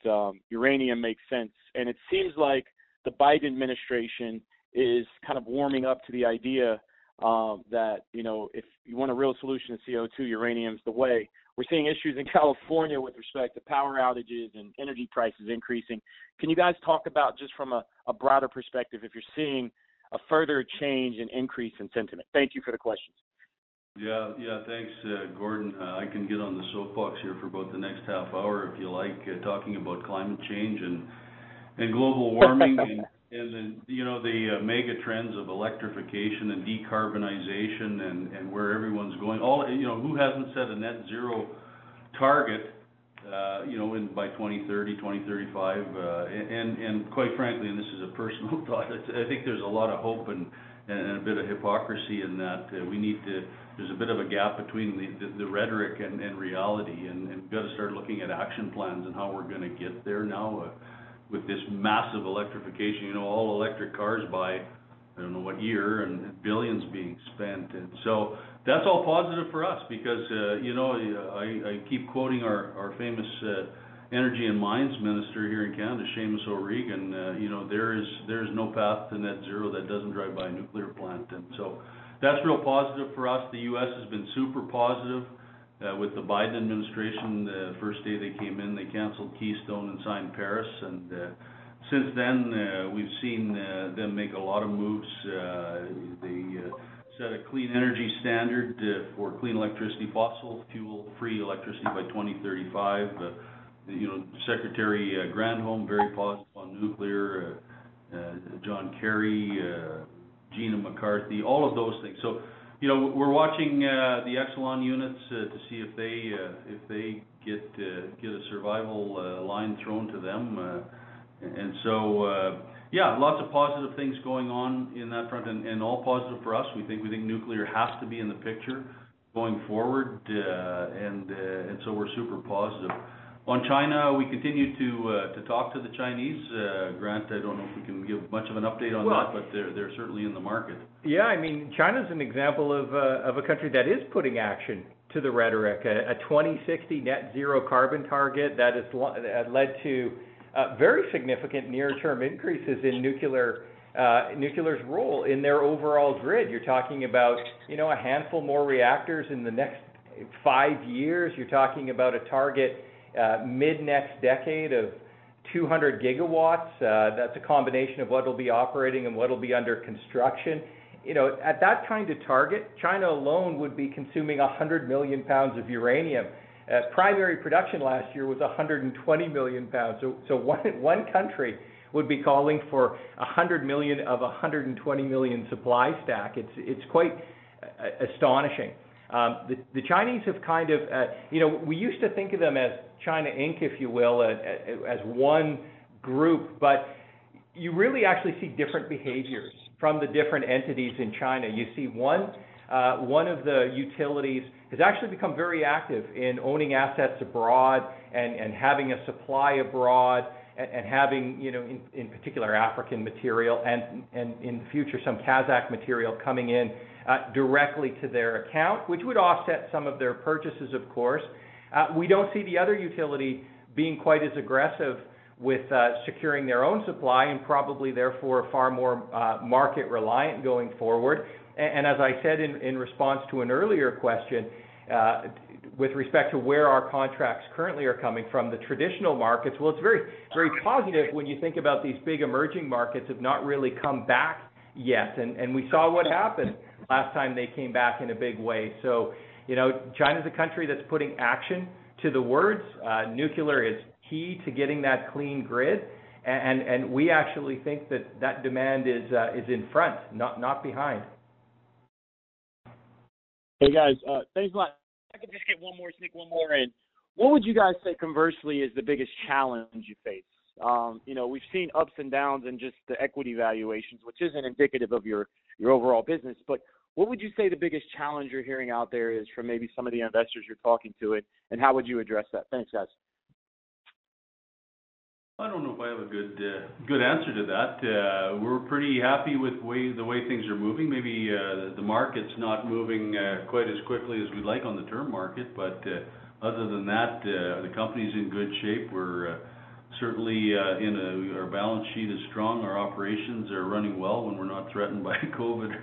uranium makes sense. And it seems like the Biden administration is kind of warming up to the idea that, you know, if you want a real solution to CO2, uranium's the way. We're seeing issues in California with respect to power outages and energy prices increasing. Can you guys talk about just from a broader perspective, if you're seeing a further change and increase in sentiment? Thank you for the questions. Yeah. Yeah. Thanks, uh, Gordon. Uh, I can get on the soapbox here for about the next half hour if you like, uh, talking about climate change and global warming and then, you know, the uh, mega trends of electrification and decarbonization and and where everyone's going. All, you know, who hasn't set a net zero target, uh, you know, in, by 2030, 2035? Uh, and and Quite frankly, and this is a personal thought, I think there's a lot of hope and and a bit of hypocrisy in that. Uh, we need to there's a bit of a gap between the the rhetoric and and reality, and we've got to start looking at action plans and how we're gonna get there now with this massive electrification. You know, all electric cars by, I don't know what year, and billions being spent. And so that's all positive for us because, uh, you know, I I keep quoting our our famous energy and mines minister here in Canada, Seamus O'Regan. You know, there is there's no path to net zero that doesn't drive by a nuclear plant. And so that's real positive for us. The U.S. has been super positive Uh, with the Biden administration. The first day they came in, they canceled Keystone and signed Paris. And uh, since then, uh, we've seen them make a lot of moves. They set a clean energy standard for clean electricity, fossil fuel-free electricity by 2035. You know, Secretary Granholm, very positive on nuclear. John Kerry, Gina McCarthy, all of those things. You know, we're watching uh, the Exelon units uh, to see if they uh if they get uh, get a survival line thrown to them. And so, yeah, lots of positive things going on in that front and all positive for us. We think we think nuclear has to be in the picture going forward. And and so we're super positive. On China, we continue to uh, talk to the Chinese. Uh, Grant, I don't know if we can give much of an update on that. but They're certainly in the market. Yeah, I mean, China's an example of uh, a country that is putting action to the rhetoric. A 2060 net zero carbon target that has led to very significant near-term increases in nuclear's role in their overall grid. You're talking about, you know, a handful more reactors in the next five years, you're talking about a target Uh, mid-next decade of 200 gigawatts. Uh, that's a combination of what will be operating and what will be under construction. You know, at that kind of target, China alone would be consuming 100 million pounds of uranium. Uh, primary production last year was 120 million pounds. So one country would be calling for 100 million of a 120 million supply stack. It's quite astonishing. Um, the Chinese have kind of, you know, we used to think of them as China Inc., if you will, as one group, but you really actually see different behaviors from the different entities in China. You see one uh, one of the utilities has actually become very active in owning assets abroad and and having a supply abroad and having, you know, in in, particular African material and and in the future, some Kazakh material coming in uh, directly to their account, which would offset some of their purchases, of course. We don't see the other utility being quite as aggressive with uh, securing their own supply and probably therefore far more uh, market reliant going forward. And, and as I said in in, response to an earlier question, uh, with respect to where our contracts currently are coming from, the traditional markets, well, it's very, very positive when you think about these big emerging markets have not really come back yet. And, and we saw what happened last time they came back in a big way. You know, China's a country that's putting action to the words. Uh, nuclear is key to getting that clean grid. And, and we actually think that that demand is uh, is in front, not not behind. Hey, guys. Uh, thanks a lot. I could just get one more, sneak one more in. What would you guys say conversely is the biggest challenge you face? Um, you know, we've seen ups and downs in just the equity valuations, which isn't indicative of your your overall business. What would you say the biggest challenge you're hearing out there is from maybe some of the investors you're talking to, and how would you address that? Thanks, guys. I don't know if I have a good uh, good answer to that. Uh, we're pretty happy with way, the way things are moving. Maybe uh, the market's not moving quite as quickly as we'd like on the term market. But other than that, the company's in good shape. We're certainly in a, our balance sheet is strong. Our operations are running well when we're not threatened by COVID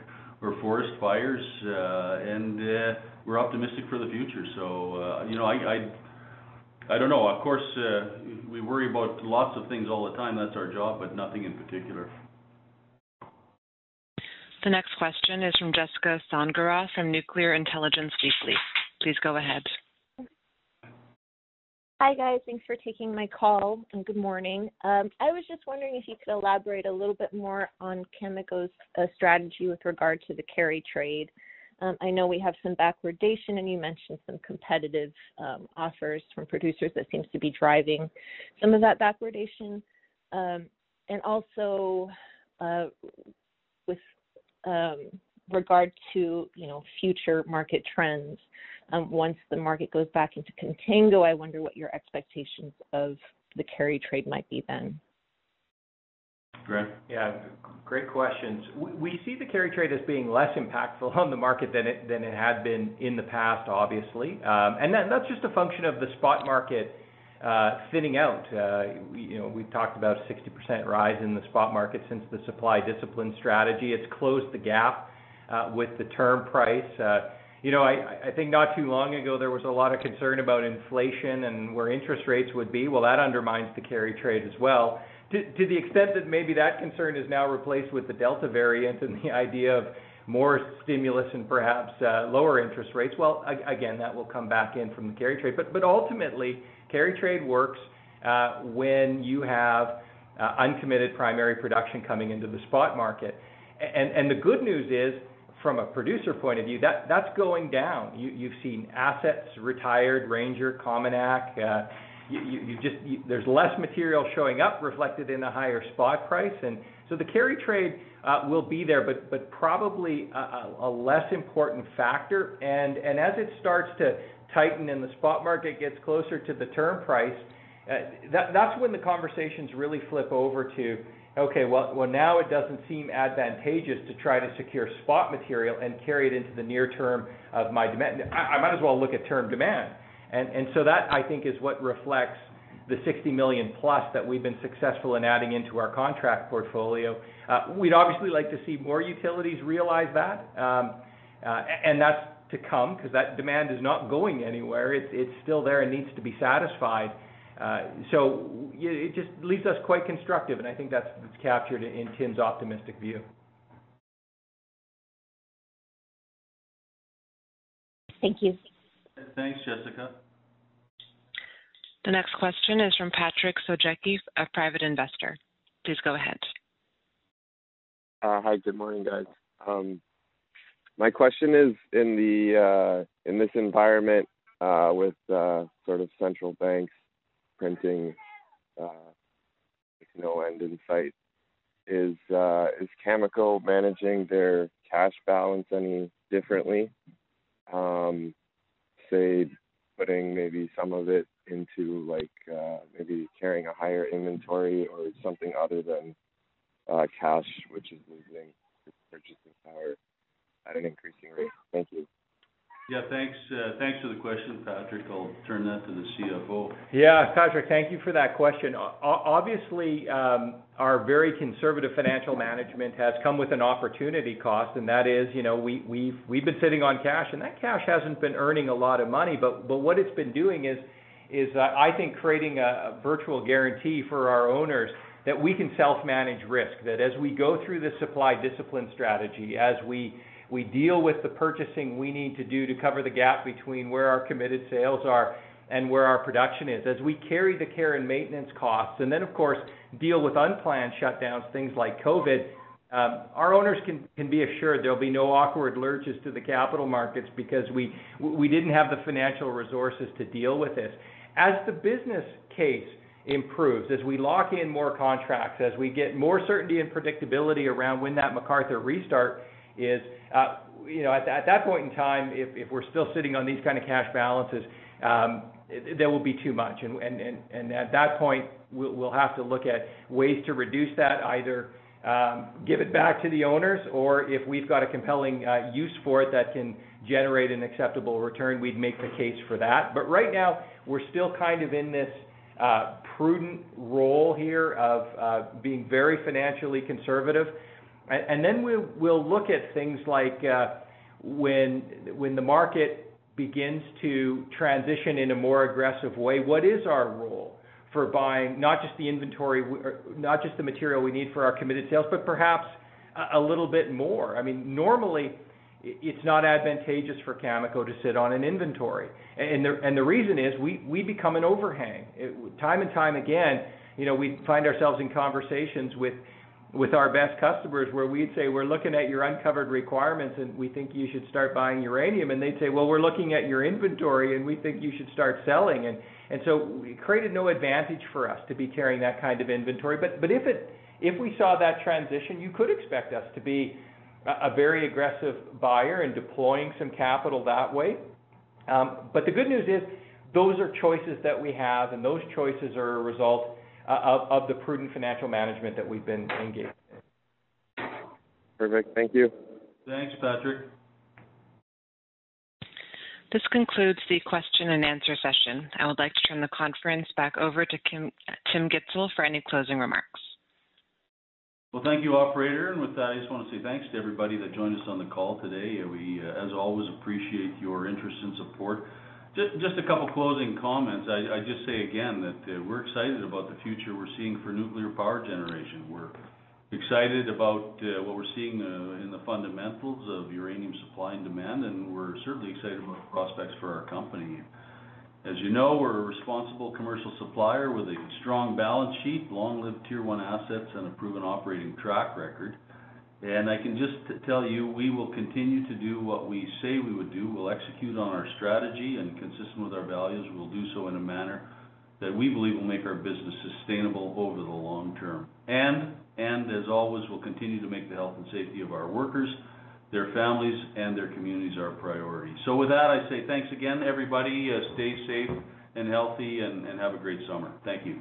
or forest fires. Uh, and uh, we're optimistic for the future. So, uh, you know, I don't know. Of course, we worry about lots of things all the time. That's our job, but nothing in particular. The next question is from Jessica Sondgeroth from Nuclear Intelligence Weekly. Please go ahead. Hi, guys. Thanks for taking my call, and good morning. Um, I was just wondering if you could elaborate a little bit more on Cameco's uh, strategy with regard to the carry trade. Um, I know we have some backwardation, and you mentioned some competitive um, offers from producers that seems to be driving some of that backwardation. Um and also, uh, with regard to, you know, future market trends, um, once the market goes back into contango, I wonder what your expectations of the carry trade might be then. Grant? Yeah, great questions. We see the carry trade as being less impactful on the market than it had been in the past, obviously. Um, and that's just a function of the spot market uh, thinning out. Uh, you know, we've talked about a 60% rise in the spot market since the supply discipline strategy. It's closed the gap Uh, with the term price. Uh, you know, I think not too long ago, there was a lot of concern about inflation and where interest rates would be. Well, that undermines the carry trade as well. To the extent that maybe that concern is now replaced with the Delta variant and the idea of more stimulus and perhaps uh, lower interest rates, well, again, that will come back in from the carry trade. But ultimately, carry trade works when you have uncommitted primary production coming into the spot market. The good news is, from a producer point of view, that that's going down. You, you've seen assets retired, Ranger, COMINAK. There's less material showing up reflected in a higher spot price. And so the carry trade uh, will be there, but but probably a less important factor. And and as it starts to tighten and the spot market gets closer to the term price, that's when the conversations really flip over to, okay, well, well, now it doesn't seem advantageous to try to secure spot material and carry it into the near term of my demand. I might as well look at term demand. And, and so that, I think, is what reflects the 60 million plus that we've been successful in adding into our contract portfolio. We'd obviously like to see more utilities realize that. um, uh, And that's to come because that demand is not going anywhere. It's it's still there and needs to be satisfied. Uh, so it just leaves us quite constructive, and I think that's, that's captured in Tim's optimistic view. Thank you. Thanks, Jessica. The next question is from Patrick Sojecki, a private investor. Please go ahead. Uh, hi, good morning, guys. Um, my question is in the uh, in this environment uh, with uh, sort of central banks printing uh, no end in sight, is uh, is Cameco managing their cash balance any differently? Um, say putting maybe some of it into like uh, maybe carrying a higher inventory or something other than uh, cash, which is losing purchasing power at an increasing rate? Thank you. Yeah, thanks. Uh, thanks for the question, Patrick. I'll turn that to the CFO. Yeah, Patrick, thank you for that question. Obviously, um, our very conservative financial management has come with an opportunity cost, and that is, you know, we, we've been sitting on cash, and that cash hasn't been earning a lot of money, what it's been doing is uh, I think creating a, a virtual guarantee for our owners that we can self-manage risk. That as we go through the supply discipline strategy, as we we deal with the purchasing we need to do to cover the gap between where our committed sales are and where our production is. As we carry the care and maintenance costs, and then of course deal with unplanned shutdowns, things like COVID, um, our owners can, be assured there'll be no awkward lurches to the capital markets because we we didn't have the financial resources to deal with this. As the business case improves, as we lock in more contracts, as we get more certainty and predictability around when that McArthur restart is, uh, you know, at, at that point in time, if, we're still sitting on these kind of cash balances, um, there will be too much. At that point, we'll, we'll have to look at ways to reduce that, either um, give it back to the owners, or if we've got a compelling uh, use for it that can generate an acceptable return, we'd make the case for that. But right now, we're still kind of in this uh, prudent role here of being very financially conservative. And then we'll, look at things like uh, when, when the market begins to transition in a more aggressive way, what is our role for buying not just the inventory, not just the material we need for our committed sales, but perhaps a, little bit more? I mean, normally it's not advantageous for Cameco to sit on an inventory. And the, and the reason is we, become an overhang. Time and time again, you know, we find ourselves in conversations with with our best customers where we'd say we're looking at your uncovered requirements and we think you should start buying uranium. And they'd say well we're looking at your inventory and we think you should start selling. And and so it created no advantage for us to be carrying that kind of inventory. But but if it if we saw that transition you could expect us to be a, a very aggressive buyer and deploying some capital that way. Um, but the good news is those are choices that we have and those choices are a result of, of the prudent financial management that we've been engaged in. Perfect. Thank you. Thanks, Patrick. This concludes the question and answer session. I would like to turn the conference back over to Kim, Tim Gitzel for any closing remarks. Well, thank you, operator. And with that, I just want to say thanks to everybody that joined us on the call today. We, uh, as always, appreciate your interest and support. Just a couple closing comments. I just say again that uh, we're excited about the future we're seeing for nuclear power generation. We're excited about uh, what we're seeing uh, in the fundamentals of uranium supply and demand, and we're certainly excited about the prospects for our company. As you know, we're a responsible commercial supplier with a strong balance sheet, long-lived Tier 1 assets, and a proven operating track record. And I can just tell you, we will continue to do what we say we would do. We'll execute on our strategy, and consistent with our values, we'll do so in a manner that we believe will make our business sustainable over the long term. And, and as always, we'll continue to make the health and safety of our workers, their families, and their communities our priority. So with that, I say thanks again, everybody. Uh, stay safe and healthy, and, and have a great summer. Thank you.